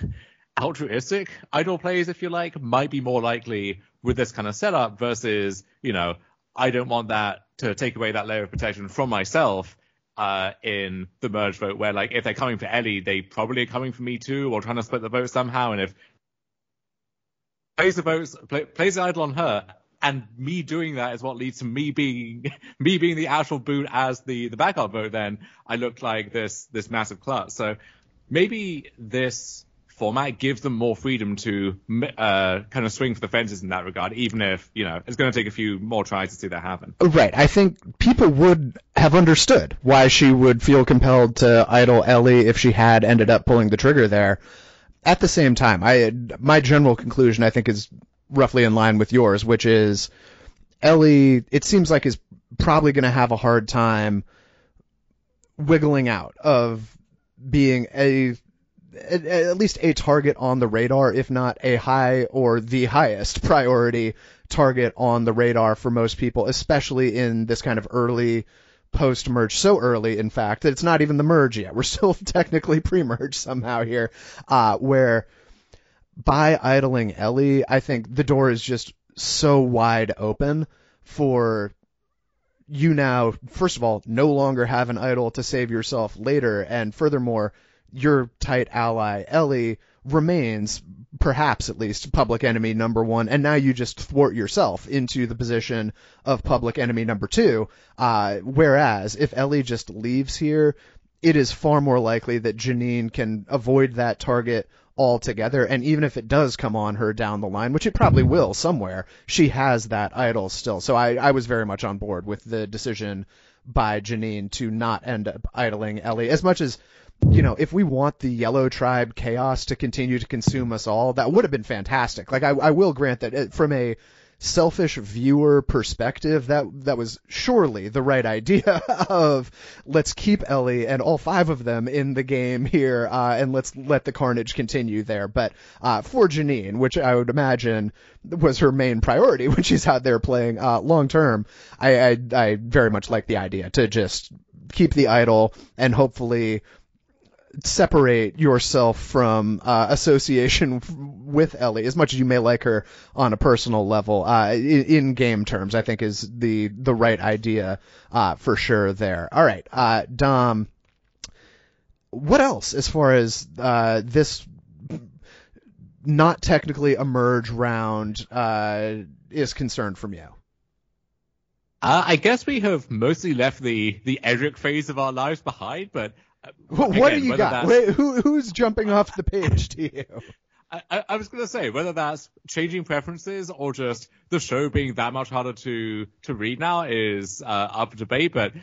altruistic idol plays, if you like, might be more likely with this kind of setup versus, you know, I don't want that to take away that layer of protection from myself uh, in the merge vote, where like if they're coming for Elie, they probably are coming for me too, or trying to split the vote somehow. And if plays the votes, play, plays the idol on her, and me doing that is what leads to me being [laughs] me being the actual boot as the the backup vote. Then I looked like this this massive klutz. So maybe this format gives them more freedom to uh, kind of swing for the fences in that regard, even if you know it's going to take a few more tries to see that happen. Right. I think people would have understood why she would feel compelled to idle Elie if she had ended up pulling the trigger there. At the same time, I my general conclusion I think is roughly in line with yours, which is Elie. It seems like is probably going to have a hard time wiggling out of being a at least a target on the radar, if not a high or the highest priority target on the radar for most people, especially in this kind of early post merge. So early, in fact, that it's not even the merge yet. We're [laughs] still technically pre merge somehow here, uh, where by idling Elie, I think the door is just so wide open for you now, first of all, no longer have an idol to save yourself later, and furthermore, your tight ally Elie remains perhaps at least public enemy number one, and now you just thwart yourself into the position of public enemy number two. Uh, whereas if Elie just leaves here, it is far more likely that Jeanine can avoid that target altogether. And even if it does come on her down the line, which it probably mm-hmm. will somewhere, she has that idol still. So I, I was very much on board with the decision by Jeanine to not end up idling Elie as much as you know, if we want the yellow tribe chaos to continue to consume us all, that would have been fantastic. Like I, I will grant that from a selfish viewer perspective, that that was surely the right idea [laughs] of let's keep Elie and all five of them in the game here, uh, and let's let the carnage continue there. But uh, for Jeanine, which I would imagine was her main priority [laughs] when she's out there playing uh, long term, I, I I very much like the idea to just keep the idol and hopefully separate yourself from uh, association [laughs] with Elie as much as you may like her on a personal level. Uh, in, in, game terms, I think is the the right idea uh, for sure. There. All right, uh, Dom. What else as far as uh, this not technically emerge round uh, is concerned from you? I guess we have mostly left the the Edgic phase of our lives behind, but what, do you got? Wait, who, who's jumping off the page to you? [laughs] I, I, was going to say whether that's changing preferences or just the show being that much harder to to read now is uh, up for debate. But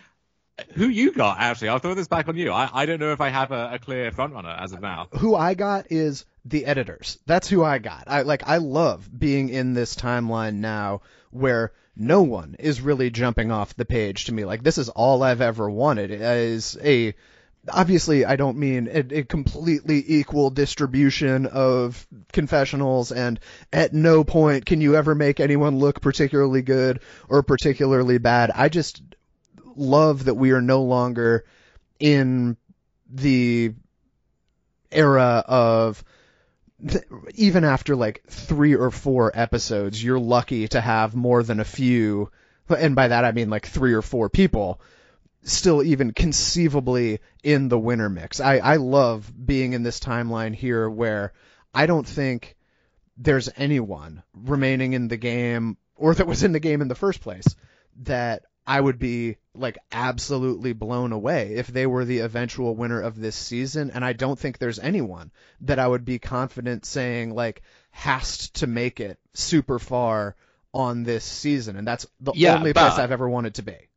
who you got actually? I'll throw this back on you. I, I don't know if I have a, a clear frontrunner as of now. Who I got is the editors. That's who I got. I like I love being in this timeline now where no one is really jumping off the page to me. Like this is all I've ever wanted is a obviously I don't mean a, a, completely equal distribution of confessionals and at no point can you ever make anyone look particularly good or particularly bad. I just love that we are no longer in the era of even after like three or four episodes, you're lucky to have more than a few, and by that I mean like three or four people still even conceivably in the winner mix. I, I love being in this timeline here where I don't think there's anyone remaining in the game or that was in the game in the first place that I would be like absolutely blown away if they were the eventual winner of this season. And I don't think there's anyone that I would be confident saying like has to make it super far on this season. And that's the yeah, only place I've ever wanted to be.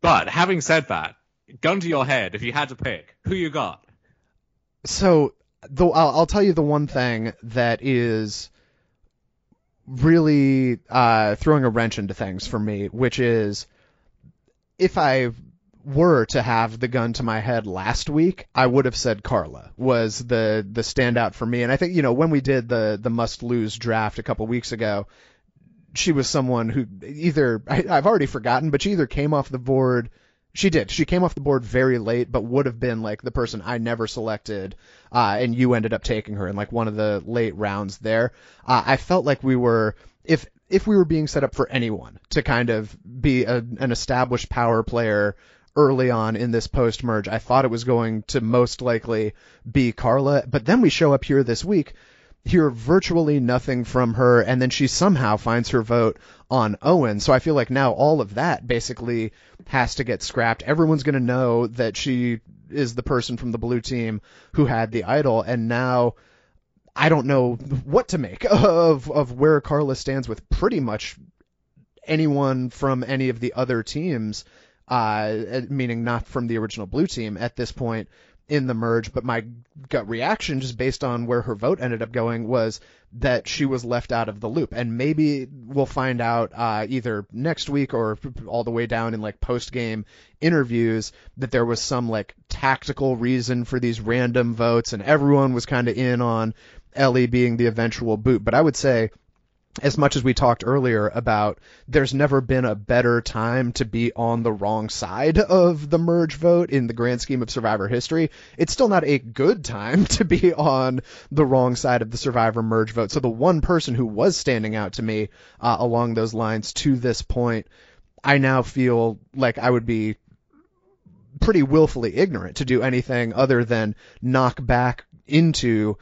But having said that, gun to your head, if you had to pick, who you got? So, I'll, I'll tell you the one thing that is really uh, throwing a wrench into things for me, which is if I were to have the gun to my head last week, I would have said Karla was the the standout for me. And I think you know when we did the the must lose draft a couple weeks ago, she was someone who either I, I've already forgotten, but she either came off the board. She did. She came off the board very late, but would have been like the person I never selected, uh, and you ended up taking her in like one of the late rounds there. Uh, I felt like we were, if if we were being set up for anyone to kind of be a, an established power player early on in this post merge, I thought it was going to most likely be Karla. But then we show up here this week hear virtually nothing from her, and then she somehow finds her vote on Owen. So I feel like now all of that basically has to get scrapped. Everyone's going to know that she is the person from the blue team who had the idol, and now I don't know what to make [laughs] of of where Karla stands with pretty much anyone from any of the other teams, uh, meaning not from the original blue team at this point in the merge, but my gut reaction, just based on where her vote ended up going, was that she was left out of the loop. And maybe we'll find out uh, either next week or all the way down in like post game interviews that there was some like tactical reason for these random votes, and everyone was kind of in on Elie being the eventual boot. But I would say as much as we talked earlier about there's never been a better time to be on the wrong side of the merge vote in the grand scheme of survivor history it's still not a good time [laughs] to be on the wrong side of the survivor merge vote. So the one person who was standing out to me uh, along those lines to this point i now feel like i would be pretty willfully ignorant to do anything other than knock back into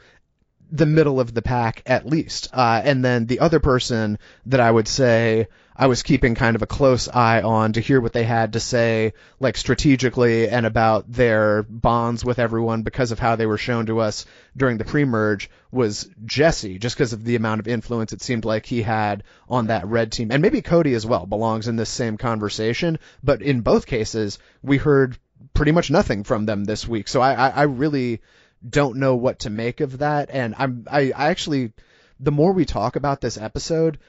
the middle of the pack at least. Uh, and then the other person that I would say I was keeping kind of a close eye on to hear what they had to say, like strategically and about their bonds with everyone because of how they were shown to us during the pre-merge was Jesse, just because of the amount of influence it seemed like he had on that red team. And maybe Cody as well belongs in this same conversation, but in both cases, we heard pretty much nothing from them this week. So I, I, I really don't know what to make of that. And I'm, I, I actually, the more we talk about this episode,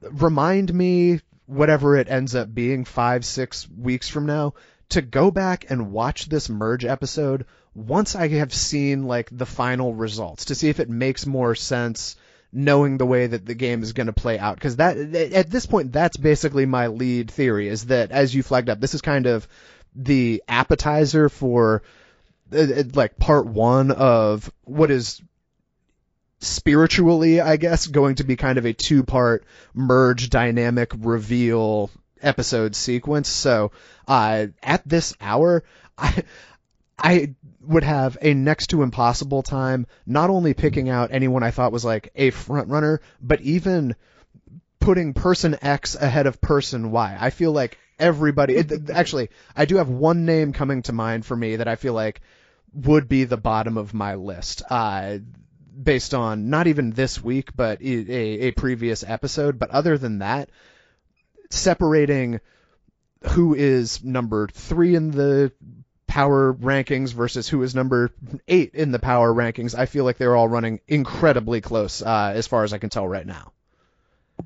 remind me whatever it ends up being five, six weeks from now to go back and watch this merge episode once I have seen like the final results to see if it makes more sense knowing the way that the game is going to play out because that at this point that's basically my lead theory is that as you flagged up this is kind of the appetizer for like part 1 of what is spiritually, I guess, going to be kind of a two part merge dynamic reveal episode sequence. So, uh, at this hour, [laughs] I, I would have a next to impossible time not only picking out anyone I thought was like a front runner, but even putting person X ahead of person Y. I feel like everybody, it, actually, I do have one name coming to mind for me that I feel like would be the bottom of my list. Uh, based on not even this week, but a, a previous episode. But other than that, separating who is number three in the power rankings versus who is number eight in the power rankings, I feel like they're all running incredibly close uh, as far as I can tell right now.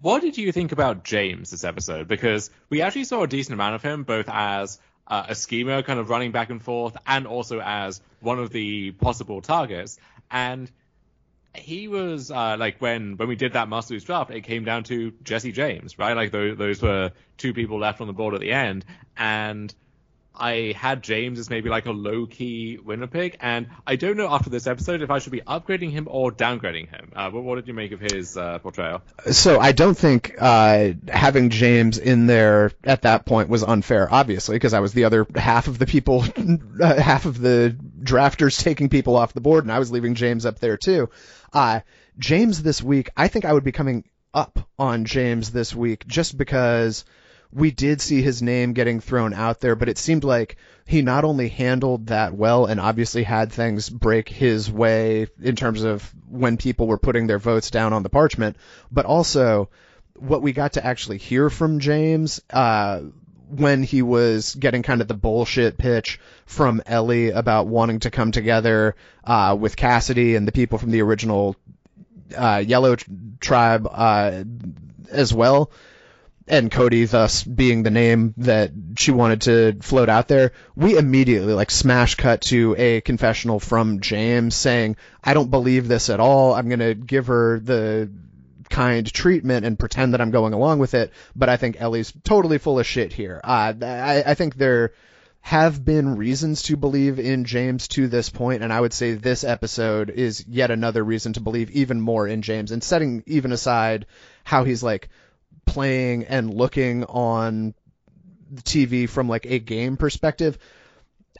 What did you think about James this episode? Because we actually saw a decent amount of him, both as uh, a schemer, kind of running back and forth, and also as one of the possible targets. And he was uh, like when when we did that Masters draft, it came down to Jesse James, right? Like those were two people left on the board at the end, and I had James as maybe like a low key winner pick, and I don't know after this episode if I should be upgrading him or downgrading him. Uh, but what did you make of his uh, portrayal? So I don't think uh, having James in there at that point was unfair, obviously, because I was the other half of the people, [laughs] uh, half of the drafters taking people off the board, and I was leaving James up there too. Uh, James this week, I think I would be coming up on James this week just because we did see his name getting thrown out there, but it seemed like he not only handled that well and obviously had things break his way in terms of when people were putting their votes down on the parchment, but also what we got to actually hear from James, uh, when he was getting kind of the bullshit pitch from Elie about wanting to come together uh, with Cassidy and the people from the original uh, Yellow Tribe uh, as well, and Cody thus being the name that she wanted to float out there, we immediately like smash cut to a confessional from James saying, "I don't believe this at all. I'm gonna give her the kind treatment and pretend that I'm going along with it. But I think Elie's totally full of shit here. Uh, I, I think there have been reasons to believe in James to this point, and I would say this episode is yet another reason to believe even more in James. And setting even aside how he's like playing and looking on TV from like a game perspective,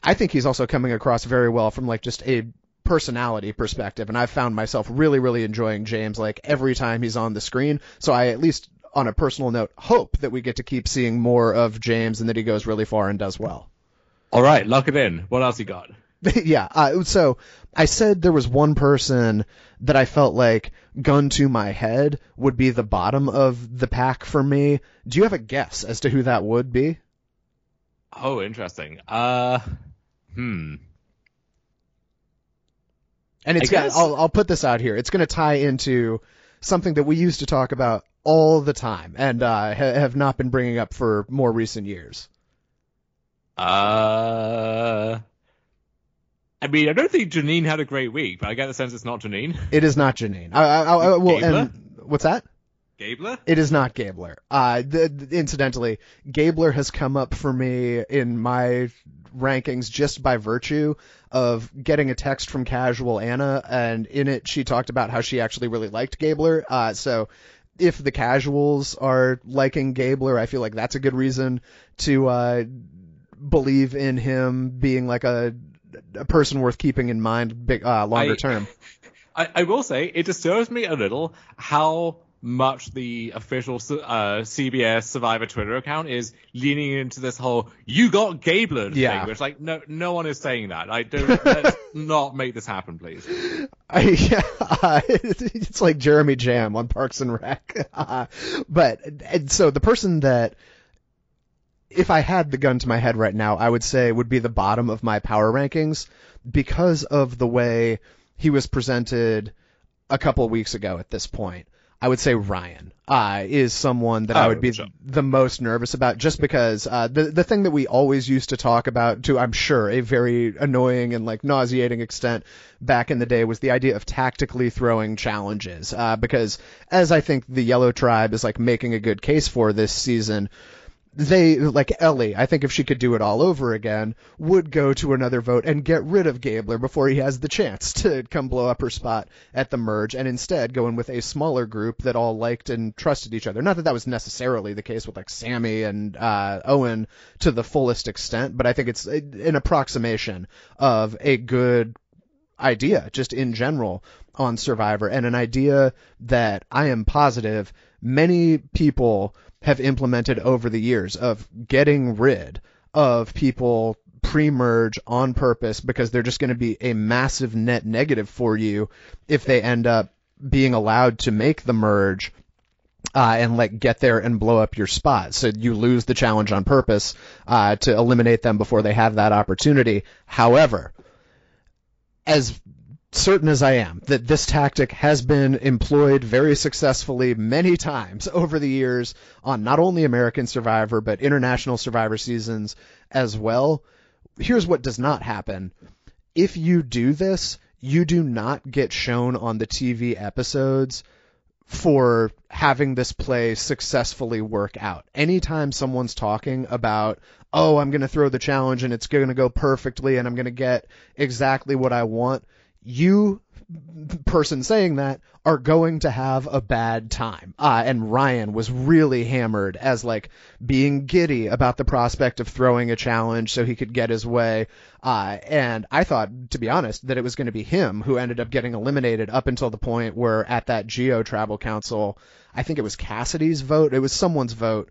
I think he's also coming across very well from like just a personality perspective, and I've found myself really, really enjoying James like every time he's on the screen. So I at least on a personal note hope that we get to keep seeing more of James and that he goes really far and does well. All right, lock it in. What else you got? [laughs] yeah. Uh, so I said there was one person that I felt like gun to my head would be the bottom of the pack for me. Do you have a guess as to who that would be? Oh, interesting. Uh, hmm. And it's gonna, I'll, I'll put this out here. It's going to tie into something that we used to talk about all the time and uh, ha- have not been bringing up for more recent years. Uh, I mean, I don't think Jeanine had a great week, but I get the sense it's not Jeanine. It is not Jeanine. I, I, I, well, and what's that? Gabler? It is not Gabler. Uh, the, the, incidentally, Gabler has come up for me in my rankings just by virtue of getting a text from Casual Anna, and in it she talked about how she actually really liked Gabler. Uh, so if the casuals are liking Gabler, I feel like that's a good reason to uh, believe in him being like a a person worth keeping in mind big, uh, longer I, term. [laughs] I, I will say it disturbs me a little how much the official uh, CBS Survivor Twitter account is leaning into this whole "you got Gabler" Yeah. thing, which like no no one is saying that. I don't. let's [laughs] not make this happen, please. I, [laughs] yeah, uh, it's like Jeremy Jamm on Parks and Rec. Uh, but and so the person that, if I had the gun to my head right now, I would say would be the bottom of my power rankings because of the way he was presented a couple weeks ago. At this point, I would say Ryan uh, is someone that I Oh, would be the most nervous about, just because uh, the the thing that we always used to talk about, to I'm sure a very annoying and like nauseating extent back in the day, was the idea of tactically throwing challenges. Uh, because as I think the Yellow Tribe is like making a good case for this season, they like Elie, I think if she could do it all over again, would go to another vote and get rid of Gabler before he has the chance to come blow up her spot at the merge, and instead go in with a smaller group that all liked and trusted each other. Not that that was necessarily the case with like Sami and uh, Owen to the fullest extent, but I think it's an approximation of a good idea just in general on Survivor and an idea that I am positive many people have implemented over the years of getting rid of people pre-merge on purpose because they're just going to be a massive net negative for you if they end up being allowed to make the merge uh, and like get there and blow up your spot. So you lose the challenge on purpose uh, to eliminate them before they have that opportunity. However, as certain as I am that this tactic has been employed very successfully many times [laughs] over the years on not only American Survivor but international Survivor seasons as well. Here's what does not happen. If you do this, you do not get shown on the TV episodes for having this play successfully work out. Anytime someone's talking about, oh, I'm going to throw the challenge and it's going to go perfectly and I'm going to get exactly what I want, you person saying that are going to have a bad time. Uh, and Ryan was really hammered as like being giddy about the prospect of throwing a challenge so he could get his way. Uh, and I thought, to be honest, that it was going to be him who ended up getting eliminated up until the point where at that Geo Tribal Council, I think it was Cassidy's vote. It was someone's vote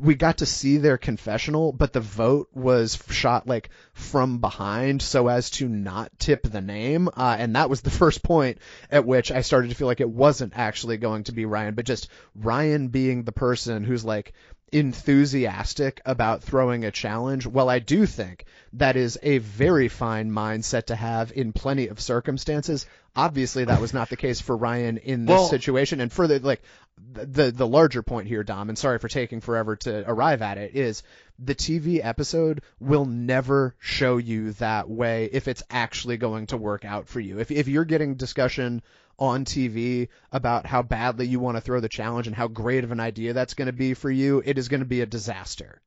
we got to see their confessional, but the vote was shot like from behind so as to not tip the name. Uh, and that was the [laughs] first point at which I started to feel like it wasn't actually going to be Ryan, but just Ryan being the person who's like enthusiastic about throwing a challenge. Well, I do think that is a very fine mindset to have in plenty of circumstances. Obviously, that was not the case for Ryan in this Well- situation. And further, like the the larger point here, Dom, and sorry for taking forever to arrive at it, is the TV episode will never show you that way if it's actually going to work out for you. If if you're getting discussion on TV about how badly you want to throw the challenge and how great of an idea that's going to be for you, it is going to be a disaster.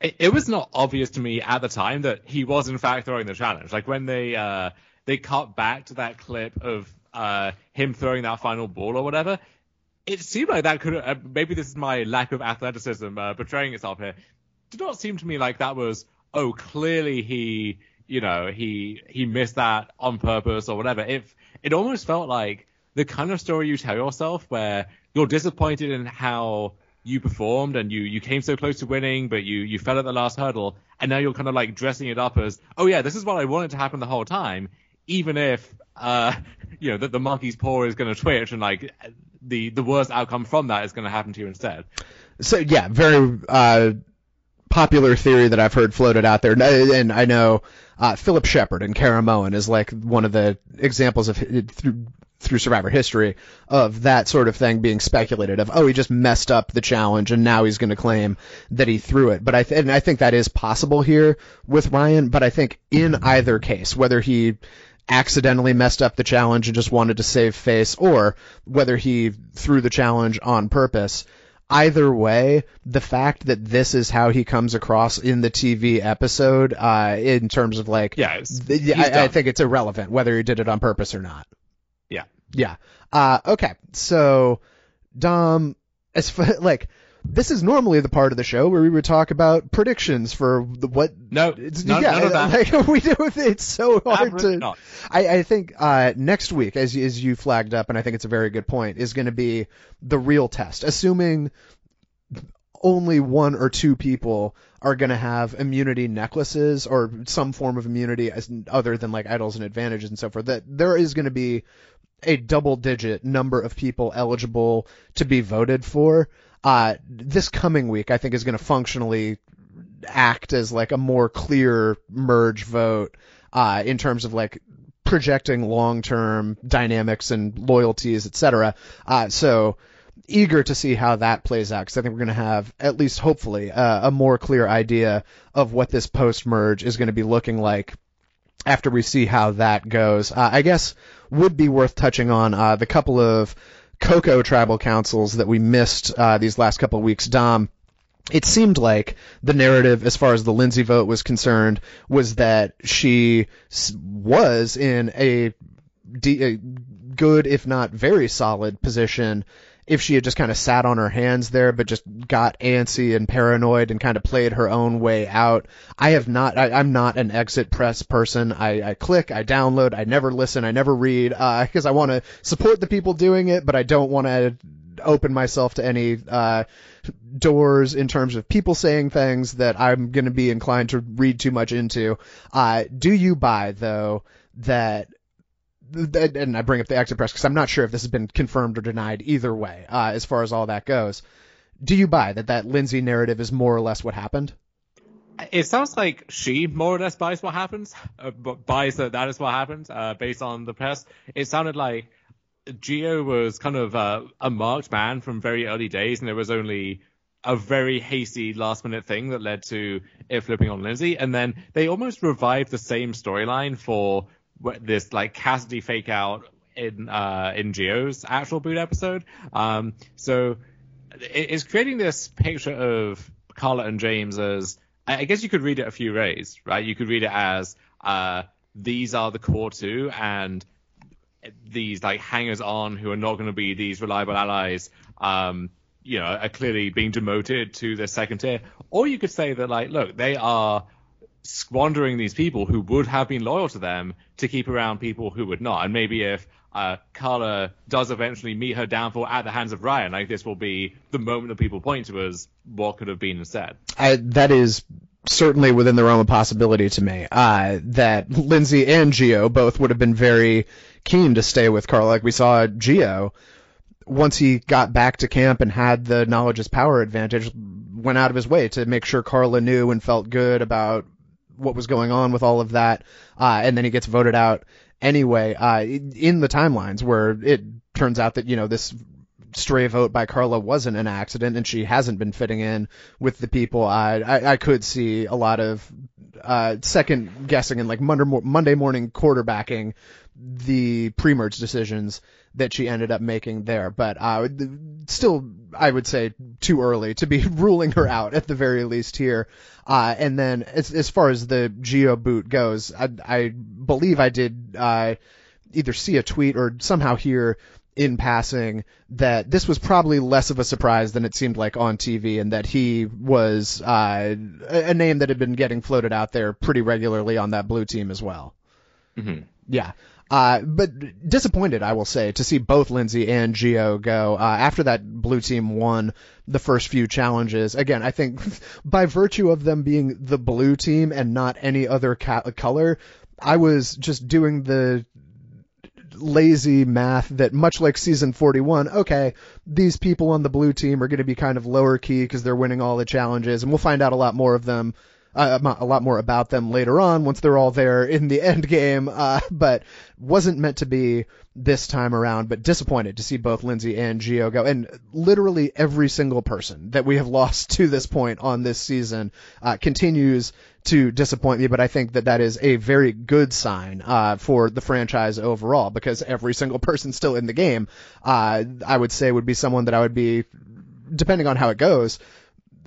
it, was not obvious to me at the time that he was in fact throwing the challenge. Like when they uh, they cut back to that clip of uh, him throwing that final ball or whatever, it seemed like that could uh, maybe this is my lack of athleticism uh, betraying itself here. Did not seem to me like that was oh clearly he you know he he missed that on purpose or whatever. If it almost felt like the kind of story you tell yourself where you're disappointed in how you performed and you you came so close to winning, but you you fell at the last hurdle, and now you're kind of like dressing it up as, oh yeah, this is what I wanted to happen the whole time, even if uh [laughs] you know that the monkey's paw is going to twitch and like the the worst outcome from that is going to happen to you instead. So yeah, very uh, popular theory that I've heard floated out there, and I know uh, Philip Sheppard and Caramoan is like one of the examples of through Survivor history of that sort of thing being speculated of oh he just messed up the challenge and now he's going to claim that he threw it but I th- and I think that is possible here with Ryan but I think in either case whether he accidentally messed up the challenge and just wanted to save face or whether he threw the challenge on purpose either way, the fact that this is how he comes across in the TV episode, uh, in terms of like, Yeah, it's, th- he's I, I think it's irrelevant whether he did it on purpose or not. Yeah. Uh, okay. So, Dom, as [laughs] f- like, this is normally the part of the show where we would talk about predictions for the, what. No, it's, no, yeah, none of that. Like [laughs] we do. It's so hard Absolutely to. not. I, I think uh, next week, as as you flagged up, and I think it's a very good point, is going to be the real test. Assuming only one or two people are going to have immunity necklaces or some form of immunity as other than like idols and advantages and so forth. That there is going to be a double digit number of people eligible to be voted for. Uh, this coming week, I think, is going to functionally act as like a more clear merge vote uh, in terms of like projecting long term dynamics and loyalties, etc. Uh, so eager to see how that plays out because I think we're going to have at least hopefully uh, a more clear idea of what this post merge is going to be looking like after we see how that goes. Uh, I guess would be worth touching on uh, the couple of Coco tribal councils that we missed uh, these last couple of weeks. Dom, it seemed like the narrative, as far as the Lindsay vote was concerned, was that she was in a, de- a good, if not very solid position if she had just kind of sat on her hands there, but just got antsy and paranoid and kind of played her own way out. I have not, I, I'm not an exit press person. I, I click, I download, I never listen, I never read, uh, [laughs] because I want to support the people doing it, but I don't want to open myself to any, uh, doors in terms of people saying things that I'm going to be inclined to read too much into. Uh, do you buy though that th- and I bring up the exit press because I'm not sure if this has been confirmed or denied either way, uh, as far as all that goes. Do you buy that that Lindsay narrative is more or less what happened? It sounds like she more or less buys what happens, uh, buys that that is what happens, uh, based on the press. It sounded like Geo was kind of uh, a marked man from very early days, and there was only a very hasty last minute thing that led to it flipping on Lindsay. And then they almost revived the same storyline for this like Cassidy fake out in uh, in Geo's actual boot episode. Um, so it- it's creating this picture of Karla and James as I I guess you could read it a few ways, right? You could read it as uh, these are the core two, and these like hangers on who are not going to be these reliable allies, um, you know, are clearly being demoted to the second tier. Or you could say that like, look, they are squandering these people who would have been loyal to them to keep around people who would not. And maybe if uh, Karla does eventually meet her downfall at the hands of Ryan, like this will be the moment that people point to as what could have been instead. I, that is certainly within the realm of possibility to me. Uh, that Lindsay and Geo both would have been very keen to stay with Karla. Like we saw Geo once he got back to camp and had the knowledge is power advantage, went out of his way to make sure Karla knew and felt good about what was going on with all of that. Uh, and then he gets voted out anyway, uh, in the timelines where it turns out that, you know, this stray vote by Karla wasn't an accident and she hasn't been fitting in with the people. I, I, I could see a lot of, uh, second guessing and like Monday, Monday morning quarterbacking the pre-merge decisions that she ended up making there. But uh, still, I would say too early to be [laughs] ruling her out at the very least here. Uh, and then as, as far as the Geo boot goes, I, I believe I did uh, either see a tweet or somehow hear in passing that this was probably less of a surprise than it seemed like on TV, and that he was uh, a name that had been getting floated out there pretty regularly on that blue team as well. Mm-hmm. Yeah. Uh, but disappointed, I will say, to see both Lindsay and Geo go. Uh, after that blue team won the first few challenges, again, I think [laughs] by virtue of them being the blue team and not any other ca- color, I was just doing the lazy math that much like season 41, okay, these people on the blue team are going to be kind of lower key because they're winning all the challenges, and we'll find out a lot more of them uh, a lot more about them later on once they're all there in the [laughs] end game. Uh, but wasn't meant to be this time around. But disappointed to see both Lindsay and Geo go, and literally every single person that we have [laughs] lost to this point on this season uh, continues to disappoint me. But I think that that is a very good sign uh, for the franchise overall because every single [laughs] person still in the game, uh, I would say, would be someone that I would be, depending on how it goes.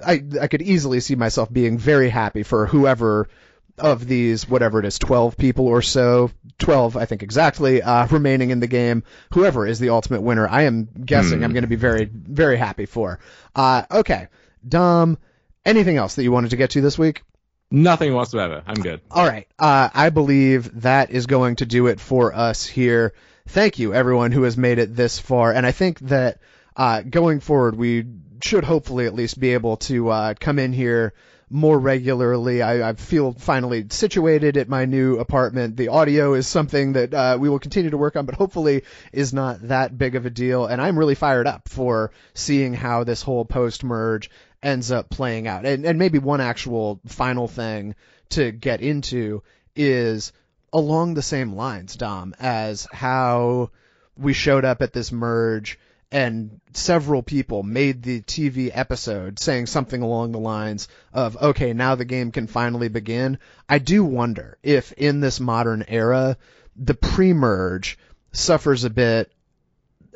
I I could easily see myself being very happy for whoever of these, whatever it is, 12 people or so, 12, I think exactly, uh, remaining in the game, whoever is the ultimate winner, I am guessing Hmm. I'm going to be very, very happy for. Uh, okay. Dom, anything else that you wanted to get to this week? Nothing whatsoever. I'm good. All right. Uh, I believe that is going to do it for us here. Thank you, everyone who has made it this far. And I think that uh, going forward, we should hopefully at least be able to uh, come in here more regularly. I, I feel finally situated at my new apartment. The audio is something that uh, we will continue to work on, but hopefully is not that big of a deal. And I'm really fired up for seeing how this whole post merge ends up playing out. And, and maybe one actual final thing to get into is along the same lines, Dom, as how we showed up at this merge and several people made the TV episode saying something along the lines of, okay, now the game can finally begin. I do wonder if in this modern era, the pre-merge suffers a bit,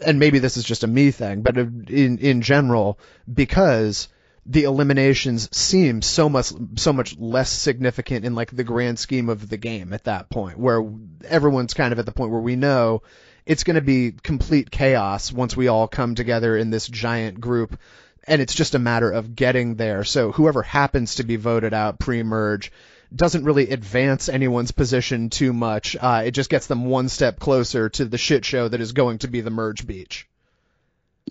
and maybe this is just a me thing, but in, in general, because the eliminations seem so much so much less significant in like the grand scheme of the game at that point where everyone's kind of at the point where we know it's going to be complete chaos once we all come together in this giant group and it's just a matter of getting there. So whoever happens to be voted out pre-merge doesn't really advance anyone's position too much. Uh, it just gets them one step closer to the shit show that is going to be the merge beach.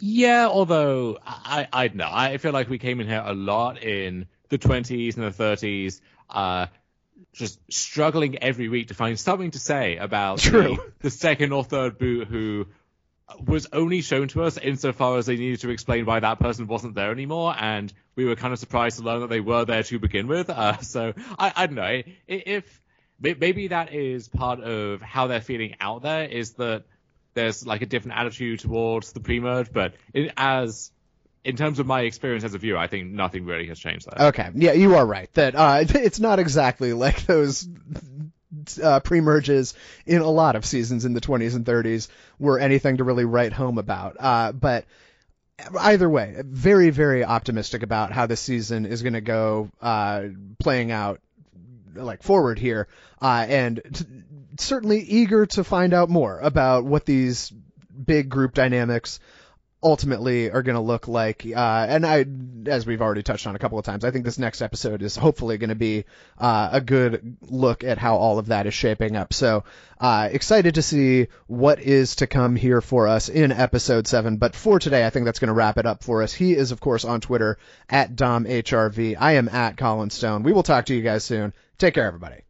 Yeah, although I, I don't know. I feel like we came in here a lot in the 20s and the 30s, uh, just struggling every week to find something to say about. [laughs] The, the second or third boot who was only shown to us insofar as they needed to explain why that person wasn't there anymore, and we were kind of surprised to learn that they were there to begin with. Uh, [laughs] so I, I don't know if maybe that is part of how they're feeling out there is that there's like a different attitude towards the pre-merge, but in, as in terms of my experience as a viewer, I think nothing really has changed there. Okay, yeah, you are right. That uh, [laughs] it's not exactly like those uh, pre-merges in a lot of seasons in the 20s and 30s were anything to really write home about. Uh, but either way, very, very optimistic about how this season is going to go uh, playing out like forward here, uh, and t- certainly eager to find out more about what these big group dynamics ultimately are going to look like. Uh, and I, as we've already touched on a couple of times, I think this next episode is hopefully going to be uh, a good look at how all of that is shaping up. So uh, excited to see what is to come here for us in episode seven. But for today, I think that's going to wrap it up for us. He is, of course, on Twitter at DomHRV. I am at Colin Stone. We will talk to you guys soon. Take care, everybody.